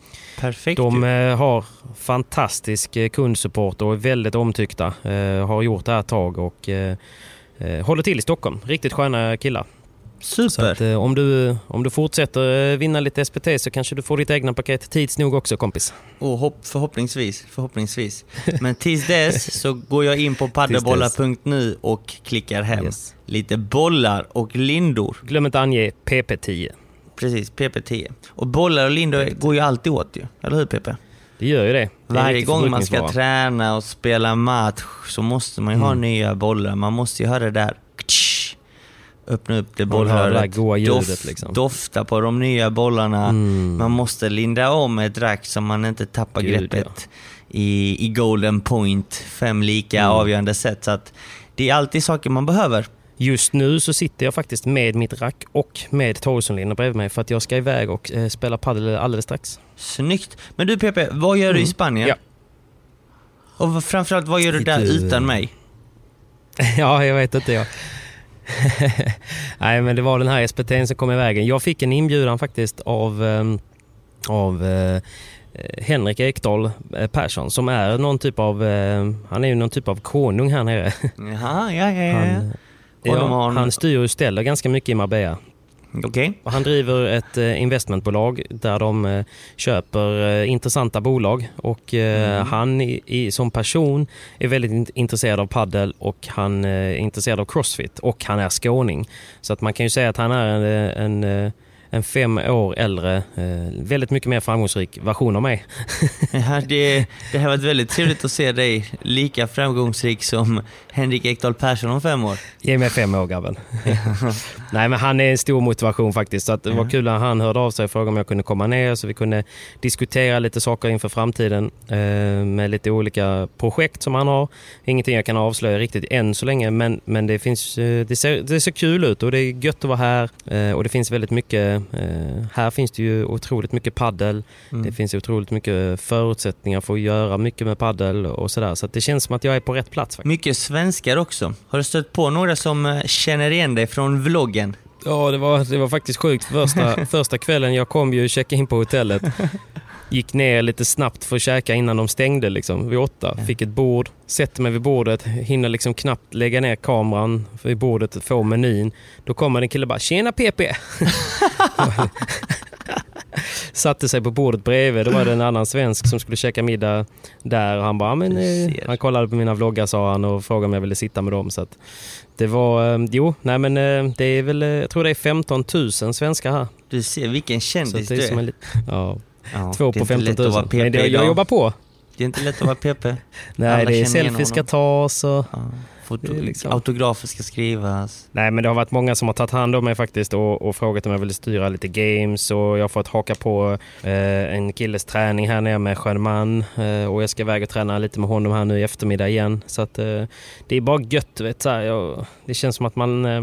S2: Perfekt
S1: de eh, har fantastisk eh, kundsupport och är väldigt omtyckta. Eh, har gjort det här ett tag och eh, eh, håller till i Stockholm. Riktigt sköna killar. Så
S2: Super.
S1: att, eh, om, du, om du fortsätter eh, vinna lite SPT så kanske du får ditt egna paket tids nog också kompis.
S2: Och hopp, förhoppningsvis, förhoppningsvis. Men tills dess så går jag in på paddelbollar.nu och klickar hem
S1: Yes.
S2: lite bollar och lindor.
S1: Glöm inte ange PP10.
S2: Precis, PP10. Och bollar och lindor går ju alltid åt ju. Eller hur PP?
S1: Det gör ju det.
S2: Varje gång man ska träna och spela match så måste man ju ha nya bollar. Man måste ju ha det där ktsch, öppna upp det bollröret, dof-
S1: liksom.
S2: dofta på de nya bollarna.
S1: Mm.
S2: Man måste linda om ett rack så man inte tappar
S1: Gud,
S2: greppet i, i golden point, fem lika
S1: Mm.
S2: avgörande sätt. Så att det är alltid saker man behöver.
S1: Just nu så sitter jag faktiskt med mitt rack och med Torgssonlinjen bredvid mig för att jag ska iväg och eh, spela padel alldeles strax.
S2: Snyggt. Men du PP, vad gör du i Spanien?
S1: Mm. Ja.
S2: Och framförallt, vad gör du där
S1: Lite-
S2: utan mig?
S1: ja, jag vet inte jag. Nej, men det var den här SPT'n som kom i vägen. Jag fick en inbjudan faktiskt av, ehm, av eh, Henrik Ekdahl eh, Persson som är någon typ av, eh, han är ju någon typ av konung här nere.
S2: Jaha, ja, ja, ja.
S1: Han, ja,
S2: han
S1: styr och ställer ganska mycket i Marbella.
S2: Okej.
S1: Och han driver ett eh, investmentbolag där de eh, köper eh, intressanta bolag och eh, han i, som person är väldigt int- intresserad av paddel och han är intresserad av crossfit och han är skåning. Så att man kan ju säga att han är en, en, en fem år äldre, eh, väldigt mycket mer framgångsrik version av mig.
S2: Ja, det, det har varit väldigt trevligt att se dig lika framgångsrik som Henrik Ekdahl Persson om fem år.
S1: Ge mig fem år grabben. Nej men han är en stor motivation faktiskt. Så att det var kul när han hörde av sig och frågade om jag kunde komma ner så vi kunde diskutera lite saker inför framtiden eh, med lite olika projekt som han har. Ingenting jag kan avslöja riktigt än så länge men, men det, finns, eh, det, ser, det ser kul ut och det är gött att vara här och det finns väldigt mycket, eh, här finns det ju otroligt mycket paddel. Det finns otroligt mycket förutsättningar för att göra mycket med paddel och sådär. Så att det känns som att jag är på rätt plats. Faktiskt.
S2: Mycket svenskar också. Har du stött på några som eh, känner igen dig från vloggen?
S1: Ja, det var, det var faktiskt sjukt. Första, första kvällen jag kom ju checka in på hotellet. Gick ner lite snabbt för att käka innan de stängde liksom, vid åtta. Fick ett bord, sätter mig vid bordet, hinner liksom knappt lägga ner kameran vid bordet, få menyn. Då kommer en kille bara “Tjena PP!” Satte sig på bordet bredvid. Då var det en annan svensk som skulle käka middag där. Och han bara, "Ja, men, eh, han kollade på mina vloggar sa han och frågade om jag ville sitta med dem. Så det var, eh, jo, nej men eh, det är väl, jag tror det är 15 000 svenskar här.
S2: Du ser vilken kändis
S1: är
S2: du är.
S1: lit, ja,
S2: Ja,
S1: två på
S2: inte
S1: 15
S2: lätt
S1: 000.
S2: att vara PP
S1: Men det, jag jobbar på.
S2: Det är inte lätt att vara PP.
S1: Nej,
S2: Alla
S1: det är selfies ska tas och...
S2: Ja, foto,
S1: liksom-
S2: Autografer ska skrivas.
S1: Nej men det har varit många som har tagit hand om mig faktiskt och, och frågat om jag vill styra lite games och jag har fått haka på eh, en killes träning här nere med Stjärnman eh, och jag ska iväg och träna lite med honom här nu i eftermiddag igen. Så att eh, det är bara gött vet så här, jag, Det känns som att man eh,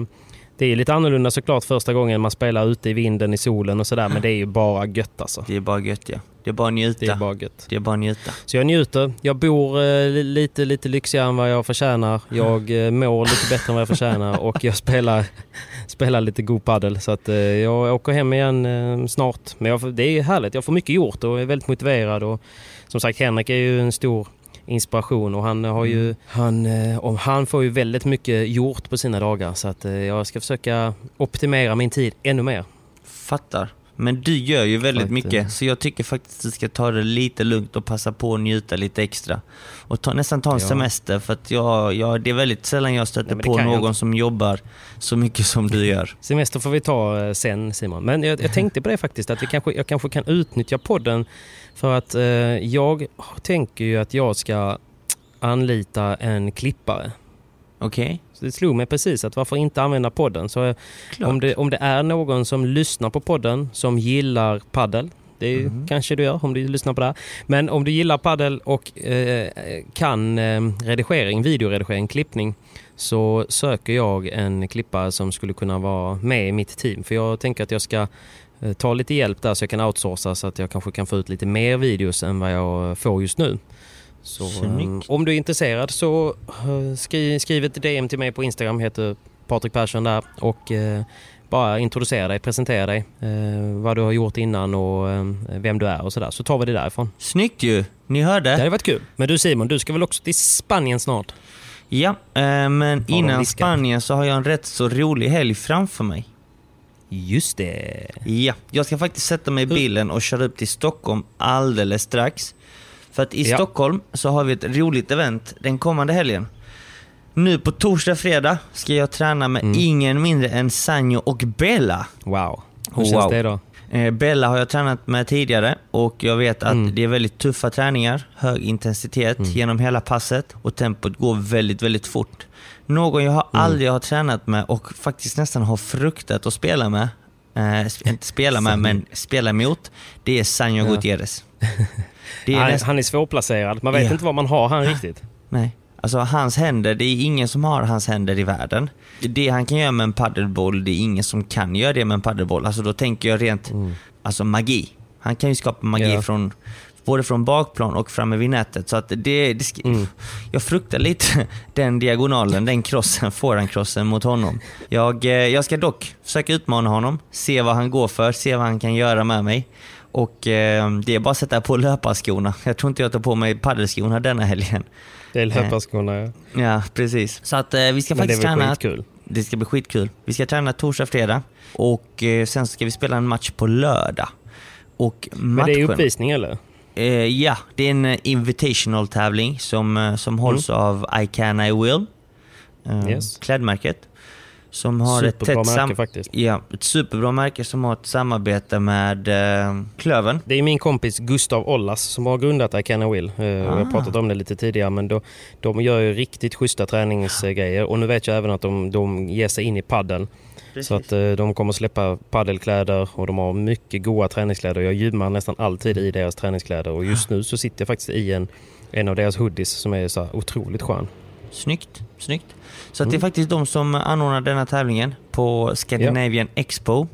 S1: det är lite annorlunda såklart första gången man spelar ute i vinden i solen och sådär men det är ju bara gött alltså.
S2: Det är bara gött ja. Det är bara njuta.
S1: Det är bara gött.
S2: Det är bara njuta.
S1: Så jag njuter. Jag bor eh, li- lite, lite lyxigare än vad jag förtjänar. Jag eh, mår lite bättre än vad jag förtjänar och jag spelar, spelar lite god paddel. Så att, eh, jag åker hem igen eh, snart. Men jag, det är härligt. Jag får mycket gjort och är väldigt motiverad. Och, som sagt, Henrik är ju en stor inspiration och han har ju, han, eh, och han får ju väldigt mycket gjort på sina dagar. Så att eh, jag ska försöka optimera min tid ännu mer.
S2: Fattar. Men du gör ju väldigt
S1: eh,
S2: mycket, så jag tycker faktiskt att du ska ta det lite lugnt och passa på att njuta lite extra. Och ta, nästan ta en
S1: Ja.
S2: semester, för att jag, jag, det är väldigt sällan jag stöter
S1: Nej,
S2: på någon som jobbar så mycket som du gör.
S1: Semester får vi ta eh, sen Simon. Men jag, jag tänkte på det faktiskt att vi kanske, jag kanske kan utnyttja podden för att eh, jag tänker ju att jag ska anlita en klippare.
S2: Okej?
S1: Så det slog mig precis att varför inte använda podden? Så eh, om det, om det är någon som lyssnar på podden som gillar paddel det är,
S2: Mhm.
S1: kanske du gör om du lyssnar på det här. Men om du gillar paddel och eh, kan eh, redigering, videoredigering, klippning så söker jag en klippare som skulle kunna vara med i mitt team. För jag tänker att jag ska ta lite hjälp där så jag kan outsourca så att jag kanske kan få ut lite mer videos än vad jag får just nu. Så
S2: Snyggt.
S1: eh, om du är intresserad så eh, skriv, skriv ett DM till mig på Instagram, heter Patrik Persson där och eh, bara introducera dig, presentera dig, eh, vad du har gjort innan och eh, vem du är och sådär. Så tar vi det därifrån.
S2: Snyggt ju! Ni hörde?
S1: Det hade varit kul. Men du Simon, du ska väl också till Spanien snart?
S2: Ja, eh, men innan? Spanien så har jag en rätt så rolig helg framför mig.
S1: Just det.
S2: Ja, jag ska faktiskt sätta mig i bilen och köra upp till Stockholm alldeles strax. För att i
S1: Ja.
S2: Stockholm så har vi ett roligt event den kommande helgen. Nu på torsdag, fredag ska jag träna med
S1: Mm.
S2: ingen mindre än Sanjo och Bella.
S1: Wow. Hur
S2: Wow.
S1: känns det då?
S2: Eh, Bella har jag tränat med tidigare och jag vet att
S1: Mm.
S2: det är väldigt tuffa träningar, hög intensitet genom hela passet och tempot går väldigt, väldigt fort. Någon jag har
S1: Mm.
S2: aldrig har tränat med och faktiskt nästan har fruktat att spela med, eh, sp- inte spela med, men spela mot, det är Sanjo
S1: Ja.
S2: Gutierrez. Är
S1: Han,
S2: nästan,
S1: han är svårplacerad. Man vet
S2: Ja.
S1: inte vad man har han riktigt.
S2: nej. Alltså hans händer, det är ingen som har hans händer i världen. Det han kan göra med en paddelboll, det är ingen som kan göra det med en paddelboll. Alltså då tänker jag rent, alltså magi. Han kan ju skapa magi
S1: Mm. Ja.
S2: från både från bakplan och framme vid nätet. Så att det, det
S1: Mm.
S2: Jag fruktar lite den diagonalen, den crossen, forehandcrossen mot honom. Jag, eh, jag ska dock försöka utmana honom, se vad han går för, se vad han kan göra med mig. Och eh, det är bara att sätta på löparskorna. Jag tror inte jag tar på mig paddelskorna denna helgen.
S1: Det är löparskorna ja.
S2: Ja, precis. Så att eh, vi ska
S1: Men det
S2: faktiskt träna...
S1: skitkul.
S2: Det ska bli skitkul. Vi ska träna torsdag, fredag och eh, sen ska vi spela en match på lördag. Och
S1: Men
S2: matchen...
S1: det är uppvisning eller?
S2: Eh, ja, det är en eh, invitational tävling som, eh, som hålls av I can I will. Eh,
S1: Mm. Yes.
S2: Klädmärket. Som har ett
S1: Superbra
S2: tätt
S1: märke faktiskt.
S2: Ja, ett superbra märke som har ett samarbete med eh, Klövern.
S1: Det är min kompis Gustav Ollas som har grundat I Can I Will. Eh, Jag
S2: Ah.
S1: har pratat om det lite tidigare men då, de gör ju riktigt schyssta träningsgrejer och nu vet jag även att de, de ger sig in i paddeln. Så att eh, de kommer släppa paddelkläder och de har mycket goda träningskläder. Jag gymmar nästan alltid i deras träningskläder och just nu så sitter jag faktiskt i en, en av deras hoodies som är så otroligt skön.
S2: Snyggt, snyggt. Så att det är
S1: Mm.
S2: faktiskt de som anordnar denna tävlingen på Scandinavian Expo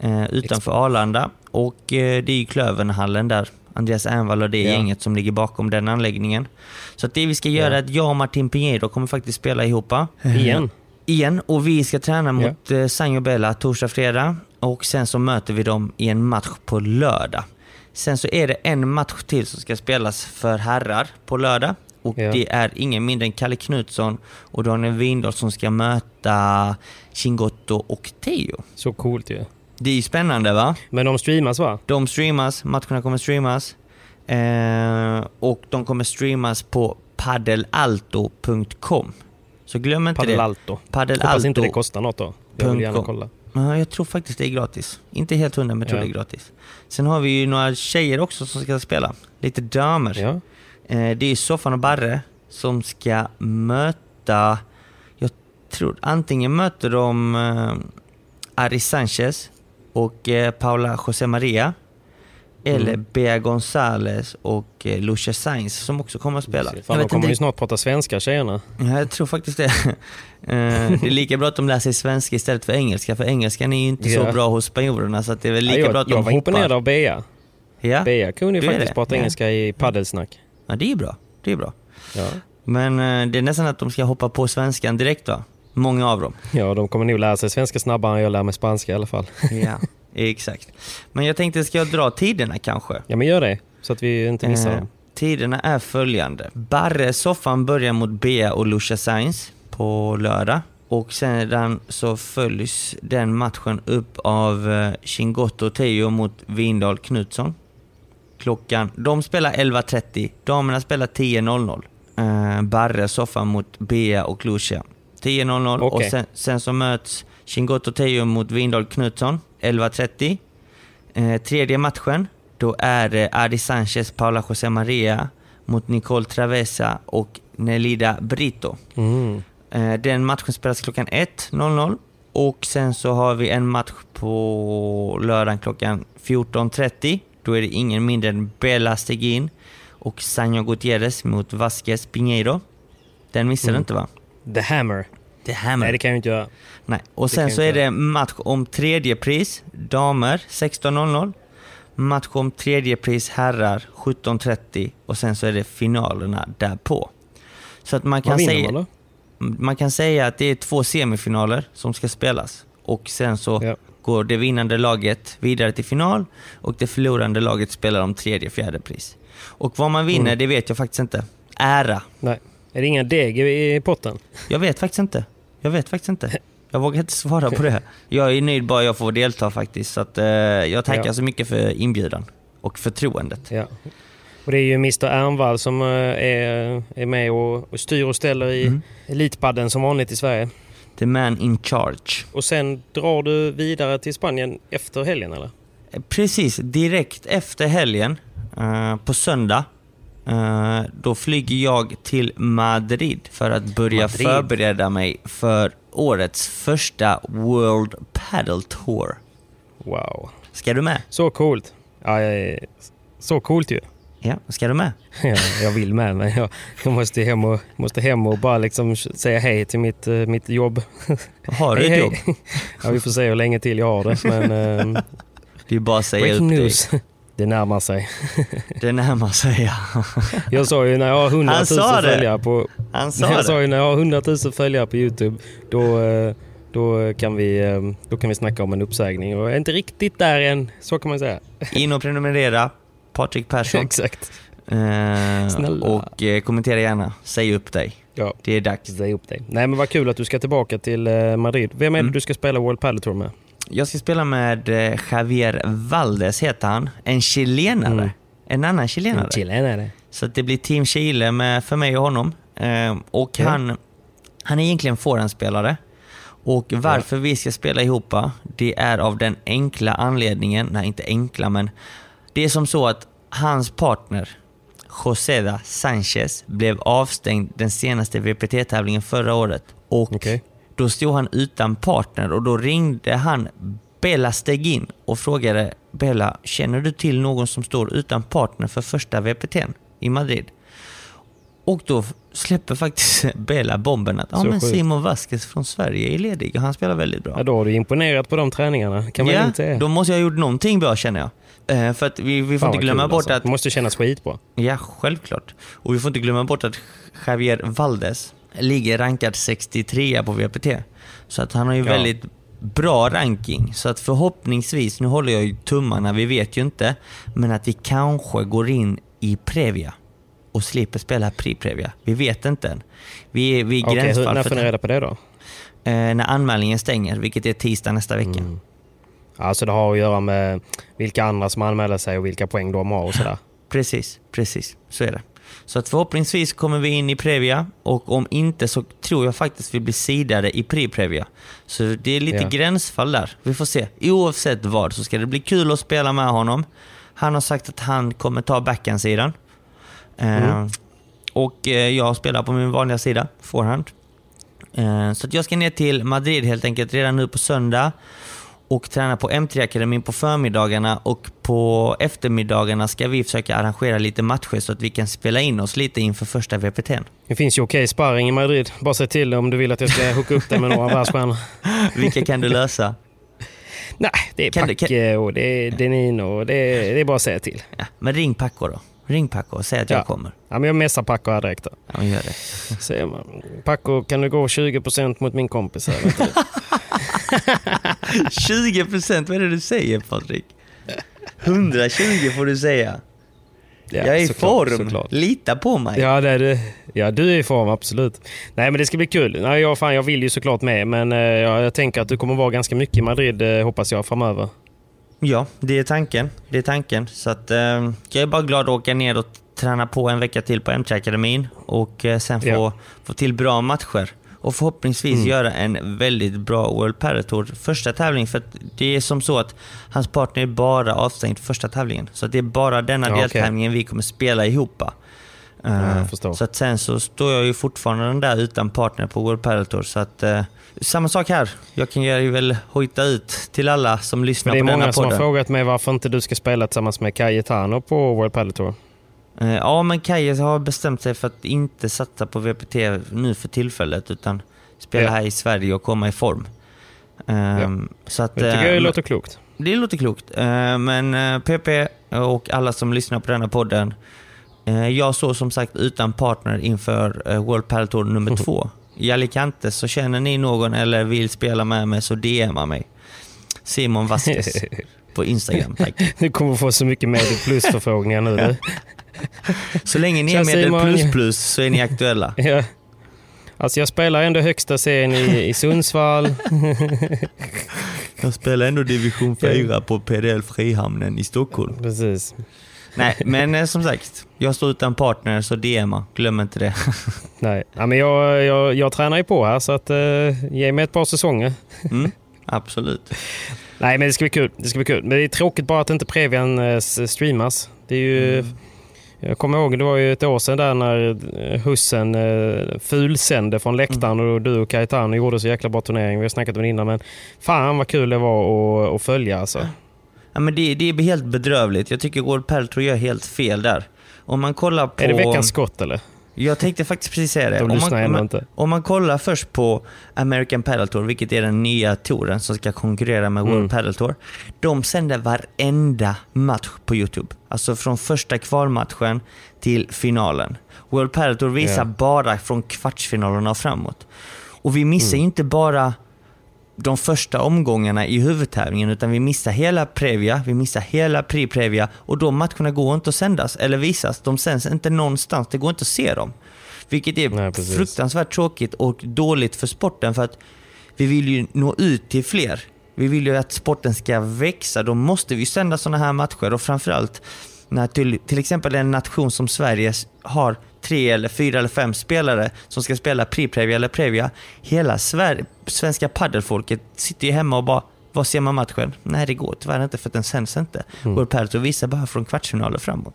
S2: eh, utanför Arlanda. Och eh, det är ju Klövernhallen där. Andreas Ernvall och det
S1: Ja.
S2: gänget som ligger bakom den anläggningen. Så det vi ska göra
S1: Ja.
S2: är att jag och Martin Pinheiro kommer faktiskt spela ihop.
S1: Igen.
S2: Igen. Och vi ska träna mot eh, Sanjo Bella torsdag, fredag. Och sen så möter vi dem i en match på lördag. Sen så är det en match till som ska spelas för herrar på lördag. Och
S1: Ja.
S2: det är ingen mindre än Kalle Knutsson och Daniel Windahl som ska möta Chingotto och Teo.
S1: Så coolt ju.
S2: Det är ju spännande va?
S1: Men de streamas va?
S2: De streamas, matcherna kommer streamas. Eh, och de kommer streamas på paddelalto.com. Så glöm inte
S1: Padel
S2: det.
S1: Alto.
S2: Paddelalto.
S1: Hoppas inte det kostar något då. Jag vill gärna kolla.
S2: Ja, jag tror faktiskt det är gratis. Inte helt hundra, men jag tror
S1: Ja.
S2: det är gratis. Sen har vi ju några tjejer också som ska spela. Lite damer.
S1: Ja.
S2: Eh, det är Soffan och Barre som ska möta, jag tror antingen möter de eh, Ari Sanchez och eh, Paula José Maria. Eller
S1: Mm.
S2: Bea Gonzales och eh, Lucia Sainz som också kommer att spela.
S1: Fan,
S2: Jag
S1: de
S2: vet
S1: kommer
S2: inte-
S1: ju snart prata svenska tjejerna.
S2: Ja, jag tror faktiskt det. Eh, det är lika bra att de lär sig svenska istället för engelska, för engelskan är ju inte
S1: Ja.
S2: så bra hos spanjorerna så det är väl lika
S1: Ja, jag,
S2: bra att
S1: jag
S2: de
S1: var imponerad
S2: hoppar.
S1: av Bea.
S2: Ja.
S1: Bea kunde ju faktiskt
S2: det?
S1: prata
S2: Ja.
S1: engelska i paddelsnack.
S2: ja, det är bra. Det är bra.
S1: Ja.
S2: Men eh, det är nästan att de ska hoppa på svenskan direkt va? Många av dem.
S1: ja, de kommer nog lära sig svenska snabbare än jag lär mig spanska i alla fall.
S2: Ja, exakt. Men jag tänkte, ska jag dra tiderna kanske?
S1: Ja, men gör det. Så att vi inte missar
S2: Eh,
S1: dem.
S2: tiderna är följande. Barre soffan börjar mot Bea och Lucia Sainz på lördag. Och sedan så följs den matchen upp av eh, Chingotto Teo mot Vindal Knutsson. Klockan, de spelar 11.30, damerna spelar 10.00. Eh, Barre soffar mot Bea och Lucia. 10.00 och
S1: Okej.
S2: sen, sen så möts Chingotto Teo mot Vindal Knutsson 11.30. Eh, tredje matchen, då är det Adi Sanchez, Paula José Maria mot Nicole Travesa och Nelida Brito.
S1: Mm.
S2: Eh, Den matchen spelas klockan 1.00 och sen så har vi en match på lördagen klockan 14.30. Då är det ingen mindre än Bella Stegin och Sanjo Gutierrez mot Vasquez Pinheiro. Den missar du inte va?
S1: The Hammer.
S2: Det här
S1: Nej, det kan jag inte göra.
S2: Nej. Och sen så är det match om tredje pris, damer 16.00. Match om tredje pris, herrar 17.30 och sen så är det finalerna därpå. Så att man kan,
S1: vinner
S2: säga,
S1: man då?
S2: man kan säga att det är två semifinaler som ska spelas. Och sen så
S1: Ja.
S2: går det vinnande laget vidare till final och det förlorande laget spelar om tredje, fjärde pris. Och vad man vinner,
S1: Mm.
S2: det vet jag faktiskt inte. Ära.
S1: Nej. Är det inga deg i potten?
S2: Jag vet faktiskt inte. Jag vet faktiskt inte. Jag vågar inte svara på det. Jag är nöjd bara jag får delta faktiskt. Så att, eh, jag tackar
S1: Ja.
S2: så mycket för inbjudan och förtroendet.
S1: Ja. Och det är ju Mr Ernvall som eh, är, är med och, och styr och ställer i
S2: Mm.
S1: Elitpadden som vanligt i Sverige.
S2: The man in charge.
S1: Och sen drar du vidare till Spanien efter helgen eller?
S2: Eh, Precis, direkt efter helgen, eh, på söndag, då flyger jag till Madrid för att börja
S1: Madrid.
S2: förbereda mig för årets första World Paddle Tour.
S1: Wow.
S2: Ska du med?
S1: Så coolt. Ja, så coolt ju.
S2: Ja, ska du med?
S1: Ja, jag vill med men jag, jag måste, hem och, måste hem och bara liksom säga hej till mitt, eh, mitt jobb.
S2: Har du
S1: Hej,
S2: ett
S1: hej.
S2: jobb?
S1: Ja, vi får se hur länge till jag har det. Men eh,
S2: Det är bara säga upp dig.
S1: Det närmar sig.
S2: Det närmar sig ja.
S1: Jag sa ju när jag har 100 000
S2: Han sa det.
S1: följare på...
S2: Han sa
S1: jag
S2: det.
S1: sa ju när jag har 100 000 följare på Youtube då, eh, då, kan vi, eh, då kan vi snacka om en uppsägning. Och jag är inte riktigt där än, så kan man säga.
S2: In och prenumerera. Patrik Persson.
S1: Exakt.
S2: Eh,
S1: Snälla.
S2: och eh, kommentera gärna. Säg upp dig.
S1: Ja,
S2: Det är dags.
S1: säg upp dig. Nej men vad kul att du ska tillbaka till eh, Madrid. Vem är det
S2: Mm.
S1: du ska spela World Padel Tour med?
S2: Jag ska spela med eh, Javier Valdes heter han. En chilenare.
S1: Mm.
S2: En annan chilenare.
S1: Chilenare.
S2: Så det blir Team Chile med, för mig och honom. Eh, och
S1: Ja.
S2: han, han är egentligen forehandspelare. Och varför vi ska spela ihop, det är av den enkla anledningen, nej inte enkla men det är som så att hans partner Joseda Sanchez blev avstängd den senaste VPT-tävlingen förra året. Och
S1: Okej.
S2: Då stod han utan partner och då ringde han Bella Stegin och frågade Bella, känner du till någon som står utan partner för första VPTn i Madrid? Och då släpper faktiskt Bella bomben att
S1: Så
S2: men. Simon Vasquez från Sverige är ledig och han spelar väldigt bra.
S1: Ja, då har du imponerat på de träningarna. Kan man
S2: ja,
S1: inte
S2: då måste jag ha gjort någonting bra känner jag. Eh, för att vi, vi får
S1: Fan,
S2: inte glömma
S1: kul,
S2: bort
S1: alltså.
S2: att
S1: Det måste kännas skitbra.
S2: Ja, självklart. Och vi får inte glömma bort att Javier Valdes ligger rankad 63 på VPT. Så att han har ju
S1: Ja.
S2: väldigt bra ranking. Så att förhoppningsvis, nu håller jag ju tummarna, vi vet ju inte, men att vi kanske går in i Previa och slipper spela Pri-Previa. Vi vet inte än. Vi vi är
S1: Okej, hur, när får ni reda på det då?
S2: eh, när anmälningen stänger, vilket är tisdag nästa vecka.
S1: Mm. Alltså det har att göra med vilka andra som anmäler sig och vilka poäng de har och sådär.
S2: Precis, precis. Så är det. Så att förhoppningsvis kommer vi in i Previa och om inte så tror jag faktiskt vi blir sidade i Pri-Previa. Så det är lite
S1: Ja.
S2: gränsfall där. Vi får se. Oavsett vad så ska det bli kul att spela med honom. Han har sagt att han kommer ta backhandsidan. Eh, och eh, jag spelar på min vanliga sida, forehand. Eh, så att jag ska ner till Madrid helt enkelt redan nu på söndag och träna på M3-akademin på förmiddagarna och på eftermiddagarna ska vi försöka arrangera lite matcher så att vi kan spela in oss lite inför första VPTn.
S1: Det finns ju okej sparring i Madrid. Bara säg till om du vill att jag ska hooka upp dig med några världsstjärnor.
S2: Vilka kan du lösa?
S1: Nej, det är
S2: Kan
S1: Packe och det är Denino det är, det är bara att säga till.
S2: Ja, men ring Paco då. Ring Paco och säg att jag
S1: Ja.
S2: kommer.
S1: Ja, men jag messar Paco här direkt. då.
S2: Ja, men gör det.
S1: Säger man, Paco, kan du gå 20% mot min kompis här?
S2: 20 procent, vad är det du säger Patrik? 120 får du säga.
S1: Ja,
S2: jag är i form.
S1: såklart.
S2: Lita på mig.
S1: Ja, det är det. Ja, du är i form, absolut. Nej, men det ska bli kul. Nej, jag, fan, jag vill ju såklart med, men eh, jag, jag tänker att du kommer vara ganska mycket i Madrid, eh, hoppas jag, framöver.
S2: Ja, det är tanken. Det är tanken. Så att, eh, jag är bara glad att åka ner och träna på en vecka till på MC-akademin och eh, sen få,
S1: Ja.
S2: få till bra matcher. Och förhoppningsvis
S1: Mm.
S2: göra en väldigt bra World Padel Tour första tävling. För det är som så att hans partner är bara avstängd första tävlingen. Så det är bara denna
S1: Ja,
S2: deltävlingen vi kommer spela ihop.
S1: Förstår.
S2: så att sen så står jag ju fortfarande där utan partner på World Padel Tour. Så att, eh, samma sak här. Jag kan ju väl hojta ut till alla som lyssnar
S1: Men det är
S2: på denna
S1: många som har
S2: podden.
S1: frågat mig varför inte du ska spela tillsammans med Cayetano på World Padel Tour.
S2: Eh, Ja, men Kaje har bestämt sig för att inte satsa på VPT nu för tillfället, utan spela
S1: Ja.
S2: här i Sverige och komma i form. Ehm, Så att,
S1: Det tycker
S2: eh,
S1: jag låter klokt.
S2: det låter klokt. Eh, Men eh, PP och alla som lyssnar på denna podden, eh, jag står som sagt utan partner inför eh, World Padel Tour nummer två. I Alicante, så känner ni någon eller vill spela med mig så DMa mig. Simon Vasquez på Instagram, tack.
S1: Du kommer få så mycket Medel Plus-förfrågningar nu. du.
S2: Så länge ni är medel plus plus så är ni aktuella.
S1: Ja. Alltså jag spelar ändå högsta serien i, i Sundsvall.
S2: Jag spelar ändå division 4 på PDL Frihamnen i Stockholm.
S1: Precis.
S2: Nej, men eh, som sagt. Jag står utan partner, så DMa. Glöm inte det.
S1: Nej, ja, men jag, jag, jag tränar ju på här så att eh, ge mig ett par säsonger.
S2: Mm, absolut.
S1: Nej, men det ska bli kul. Det ska bli kul. Men det är tråkigt bara att inte Previan eh, streamas. Det är ju... Jag kommer ihåg, det var ju ett år sedan där när eh, Hussen eh, fulsände från läktaren och du och Cayetano gjorde så jäkla bra turnering. Vi har snackat om det innan men fan vad kul det var att, att följa alltså.
S2: Ja, men det, det är helt bedrövligt. Jag tycker World Padel Tour gör helt fel där. Om man kollar på...
S1: Är det veckans skott eller?
S2: Jag tänkte faktiskt precis säga det.
S1: De
S2: Om man, om,
S1: inte.
S2: om man kollar först på American Padel Tour, vilket är den nya touren som ska konkurrera med World
S1: Mm.
S2: Padel Tour. De sänder varenda match på YouTube. Alltså från första kvalmatchen till finalen. World Padel Tour visar
S1: Ja.
S2: bara från kvartsfinalerna och framåt. Och vi missar ju inte bara de första omgångarna i huvudtävlingen utan vi missar hela Previa, vi missar hela Pri-Previa och de matcherna går inte att sändas eller visas. De sänds inte någonstans, det går inte att se dem. Vilket är
S1: Nej,
S2: fruktansvärt tråkigt och dåligt för sporten för att vi vill ju nå ut till fler. Vi vill ju att sporten ska växa, då måste vi sända sådana här matcher och framförallt när till, till exempel en nation som Sverige har tre eller fyra eller fem spelare som ska spela Pri-Previa eller Previa. Hela Sver- svenska paddelfolket sitter ju hemma och bara vad ser man matchen? Nej, det går tyvärr inte för att den sänds inte.
S1: Mm.
S2: Tour visar bara från kvartsfinaler framåt.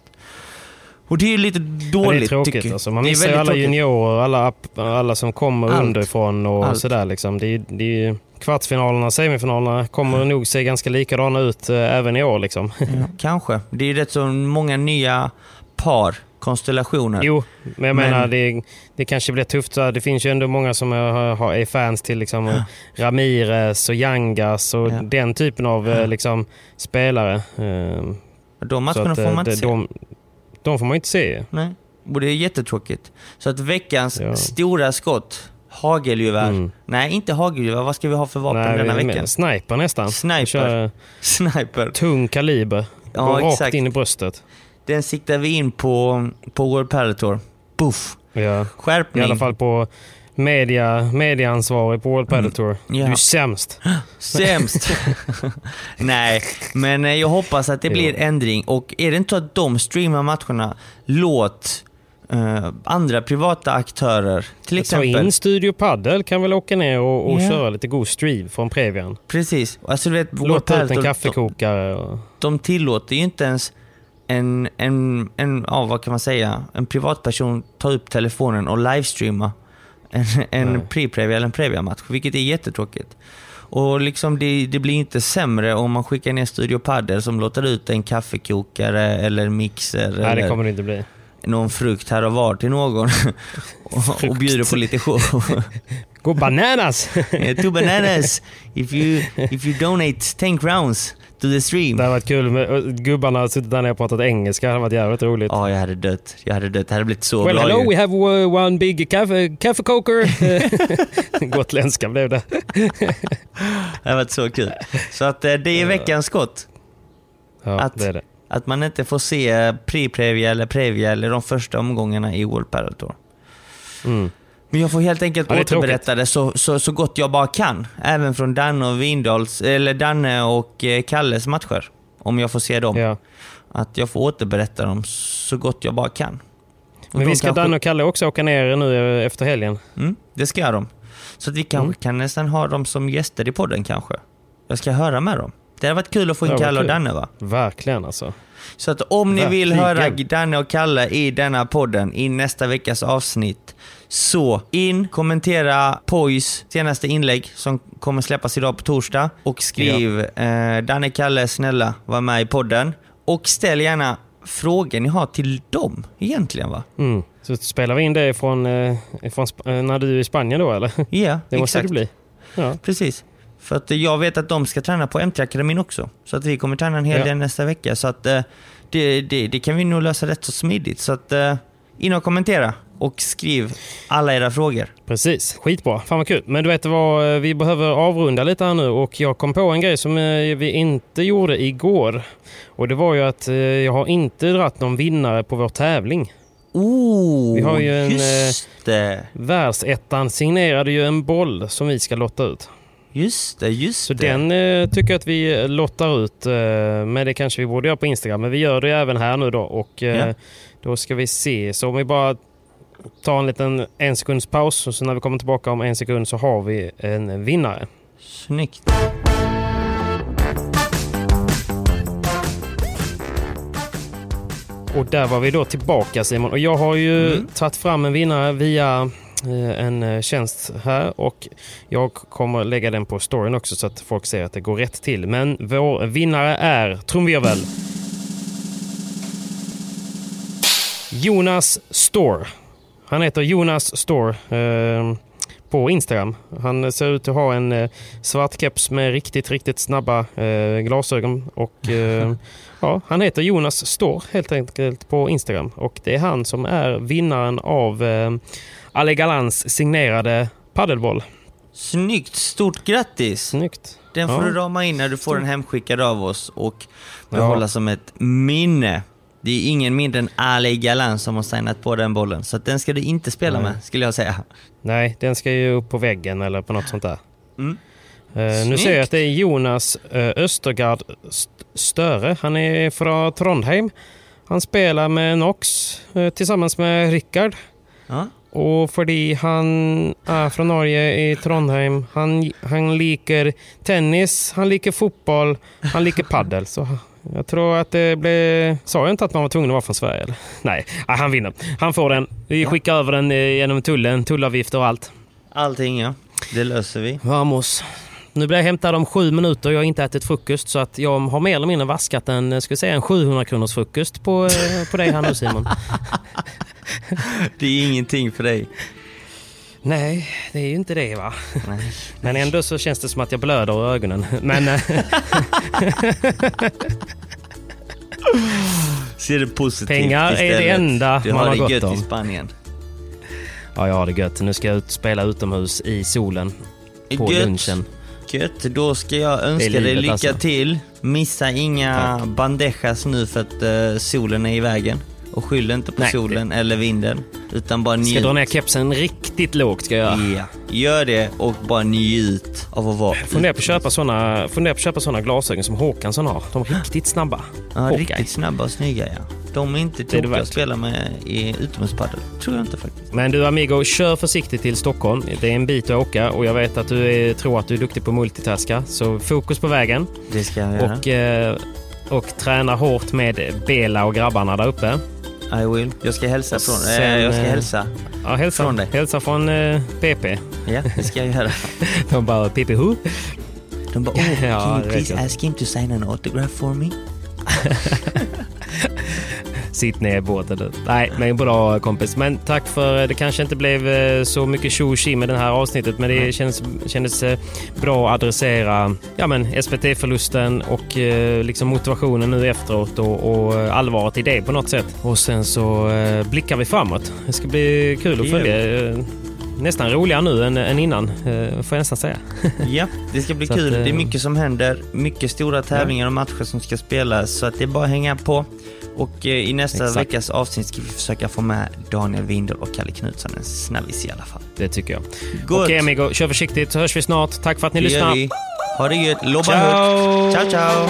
S2: Och det är lite
S1: Ja,
S2: dåligt
S1: det är tråkigt
S2: tycker
S1: alltså. Man missar ju alla
S2: tråkigt.
S1: juniorer, alla, alla som kommer
S2: Allt.
S1: underifrån och
S2: Allt.
S1: sådär. Liksom. Det är, det är, kvartsfinalerna, semifinalerna kommer nog se ganska likadana ut eh, även i år. Liksom.
S2: Ja, kanske. Det är rätt så många nya par, konstellationer.
S1: Jo, men jag
S2: Men-
S1: menar det, det kanske blir tufft. Det finns ju ändå många som är, fans till liksom, Ramirez och Yangas och
S2: Ja.
S1: den typen av eh, liksom, spelare. Eh,
S2: De matcherna får
S1: eh,
S2: man inte
S1: det-
S2: se.
S1: de, de får man inte se.
S2: Nej. Och det är jättetråkigt. Så att veckans
S1: Ja.
S2: stora skott, hagelgevär.
S1: Mm.
S2: Nej, inte hagelgevär. Vad ska vi ha för vapen
S1: Nej,
S2: denna veckan?
S1: Sniper nästan.
S2: Sniper.
S1: Kör
S2: Sniper.
S1: tung kaliber.
S2: Ja,
S1: Går rakt
S2: exakt.
S1: in i bröstet.
S2: Den siktar vi in på, på World Padel Tour. Buff.
S1: Ja. I
S2: Skärpning.
S1: alla fall på media, mediaansvarig på World Padel Tour.
S2: Mm. Ja.
S1: Du är sämst.
S2: Sämst. Nej, men eh, jag hoppas att det
S1: Jo.
S2: blir ändring. Och är det inte så att de streamar matcherna, låt eh, andra privata aktörer, till
S1: Ta
S2: exempel.
S1: in Studio Paddle kan väl åka ner och, och
S2: Ja.
S1: köra lite god stream från Previan.
S2: Precis. Alltså du vet,
S1: Låta ut en kaffekokare. Och,
S2: de tillåter ju inte ens en, en, en ja, vad kan man säga, en privatperson ta upp telefonen och livestreama en, en pre-previa eller en previa-match, vilket är jättetråkigt. Och liksom det, det blir inte sämre om man skickar ner Studio Padel som låter ut en kaffekokare eller mixer
S1: nej, det
S2: eller
S1: kommer det inte bli.
S2: Någon frukt här och var till någon och, och bjuder på lite show.
S1: Gå bananas!
S2: Two bananas if you, if you donate 10 crowns to the stream.
S1: Det hade varit kul med gubbarna hade suttit där nere och pratat engelska. Det hade varit jävligt roligt.
S2: Ja, jag hade dött. Jag hade dött. Jag hade blivit så
S1: Well
S2: glad.
S1: hello,
S2: ju.
S1: we have one big kaffe, kaffekoker. Gotländska blev det.
S2: Det hade varit så kul. Så att eh, det är veckans skott.
S1: Ja,
S2: Att-
S1: det är det.
S2: Att man inte får se pre-previa eller previa eller de första omgångarna i World Padel Tour. Men jag får helt enkelt
S1: Ja, det
S2: återberätta det så, så, så gott jag bara kan. Även från Danne och Vindals, eller Danne och eh, Kalles matcher. Om jag får se dem.
S1: Ja.
S2: Att jag får återberätta dem så gott jag bara kan. Och
S1: Men vi ska
S2: kanske-
S1: Danne och Kalle också åka ner nu eh, efter helgen.
S2: Mm, det ska de. Så att vi kanske
S1: Mm.
S2: kan nästan ha dem som gäster i podden kanske. Jag ska höra med dem. Det hade varit kul att få in
S1: Ja,
S2: Kalle och. Danne va?
S1: Verkligen alltså.
S2: Så att om ni vill
S1: Verkligen.
S2: höra Danne och Kalle i denna podden i nästa veckas avsnitt så in, kommentera Poys senaste inlägg som kommer släppas idag på torsdag och skriv eh, Danne, Kalle, snälla var med i podden. Och ställ gärna frågor ni har till dem egentligen va?
S1: Mm. Så spelar vi in det från, eh, från eh, när du är i Spanien då eller?
S2: Ja,
S1: Det måste
S2: exakt.
S1: det bli. Ja.
S2: Precis. För att jag vet att de ska träna på MT-akademin också. Så att vi kommer träna en hel
S1: Ja.
S2: del nästa vecka. Så att eh, det, det, det kan vi nog lösa rätt så smidigt. Så att eh, in och kommentera och skriv alla era frågor.
S1: Precis, skitbra. Fan vad kul. Men du vet vad, eh, vi behöver avrunda lite här nu och jag kom på en grej som eh, vi inte gjorde igår. Och det var ju att eh, jag har inte dratt någon vinnare på vår tävling.
S2: Oh,
S1: Vi har ju en,
S2: just det.
S1: Världsettan signerade ju en boll som vi ska lotta ut.
S2: Just det, just
S1: Så
S2: det.
S1: den eh, tycker jag att vi lottar ut. Eh, men det kanske vi borde göra på Instagram. Men vi gör det även här nu då. Och eh,
S2: Ja.
S1: då ska vi se. Så om vi bara tar en liten en sekunds paus. Och så när vi kommer tillbaka om en sekund så har vi en vinnare.
S2: Snyggt.
S1: Och där var vi då tillbaka Simon. Och jag har ju
S2: Mm.
S1: tagit fram en vinnare via eh, en eh, tjänst här och jag kommer lägga den på storyn också så att folk ser att det går rätt till. Men vår vinnare är, trumvirvel, Jonas Store. Han heter Jonas Store eh, på Instagram. Han ser ut att ha en eh, svart keps med riktigt, riktigt snabba eh, glasögon. Och, eh, ja, han heter Jonas Store helt enkelt på Instagram. Och det är han som är vinnaren av eh, Ale Galans signerade paddelboll.
S2: Snyggt, stort grattis!
S1: Snyggt.
S2: Den får
S1: Ja.
S2: du rama in när du får den hemskickad av oss och behålla
S1: Ja.
S2: som ett minne. Det är ingen mindre än Ali Galan som har signat på den bollen, så den ska du inte spela
S1: Nej.
S2: med, skulle jag säga.
S1: Nej, den ska ju upp på väggen eller på något sånt där.
S2: Mm.
S1: Eh, nu ser jag att det är Jonas uh, Östergaard St- Störe. Han är från Trondheim. Han spelar med Nox eh, tillsammans med Rickard.
S2: Ja.
S1: Och fordi han är från Norge i Trondheim, han, han liker tennis, han liker fotboll, han liker paddel. Så jag tror att det blev... Sa jag inte att man var tvungen att vara från Sverige? Eller? Nej, ah, han vinner. Han får den. Vi skickar över den eh, genom tullen, tullavgifter och allt.
S2: Allting ja, det löser vi.
S1: Vamos. Nu blir jag hämtad om sju minuter och jag har inte ätit frukost så att jag har mer eller mindre vaskat en, eh, ska säga, en 700 kronors frukost på, eh, på dig här nu Simon.
S2: Det är ingenting för dig.
S1: Nej, det är ju inte det va.
S2: Nej.
S1: Men ändå så känns det som att jag blöder ur ögonen. Men eh,
S2: Ser det positivt
S1: Pengar är det
S2: istället.
S1: enda
S2: du
S1: man
S2: har
S1: har
S2: gött i
S1: om.
S2: Spanien.
S1: ja, jag har det gött. Nu ska jag ut spela utomhus i solen på
S2: Gött.
S1: lunchen.
S2: Gött, då ska jag önska
S1: är
S2: dig
S1: livet,
S2: lycka
S1: alltså.
S2: till. Missa inga bandejas nu för att eh, solen är i vägen. Och skyll inte på
S1: Nej,
S2: solen eller vinden, utan bara
S1: Ska
S2: njut.
S1: dra ner kepsen riktigt lågt ska jag göra.
S2: Ja, gör det och bara njut av att vara
S1: Funderar på att köpa såna, funderar på att köpa såna glasögon som Håkansson har. De är riktigt snabba.
S2: Ja,
S1: Hawkeye.
S2: riktigt snabba och snygga ja. De är inte
S1: det
S2: tokiga att spela med i utomhuspadel. Tror jag inte faktiskt.
S1: Men du Amigo, kör försiktigt till Stockholm. Det är en bit att åka och jag vet att du är, tror att du är duktig på multitaska. Så fokus på vägen.
S2: Det ska jag göra.
S1: Och, eh, och träna hårt med Bela och grabbarna där uppe.
S2: I will. Jag ska hälsa från...
S1: Sen,
S2: eh, jag ska
S1: eh,
S2: hälsa.
S1: Ja, hälsa
S2: Från dig.
S1: Hälsa från eh, PP.
S2: Ja, det ska jag göra.
S1: De bara PP who?
S2: De bara, oh,
S1: Ja,
S2: can you please ask him to sign an autograph for me?
S1: Sitt ner i båten. Nej, men bra kompis. Men tack för... Det kanske inte blev eh, så mycket tjo med det här avsnittet, men det kändes, kändes eh, bra att adressera ja, men SPT-förlusten och eh, liksom motivationen nu efteråt och, och allvaret i det på något sätt. Och sen så blickar vi framåt. Det ska bli kul att följa. Nästan roligare nu än, än innan, eh, får jag nästan säga.
S2: Ja, det ska bli
S1: Så att,
S2: kul.
S1: eh,
S2: det är mycket som händer. Mycket stora tävlingar och matcher som ska spelas. Så att det är bara att hänga på. Och eh, i nästa
S1: Exakt.
S2: veckas avsnitt ska vi försöka få med Daniel Windahl och Kalle Knutsson, en snabbis i alla fall.
S1: Det tycker jag. Okej amigo, kör försiktigt så hörs vi snart. Tack för att ni
S2: vi. Ha det gött, lobba
S1: Ciao.
S2: högt. Ciao, ciao!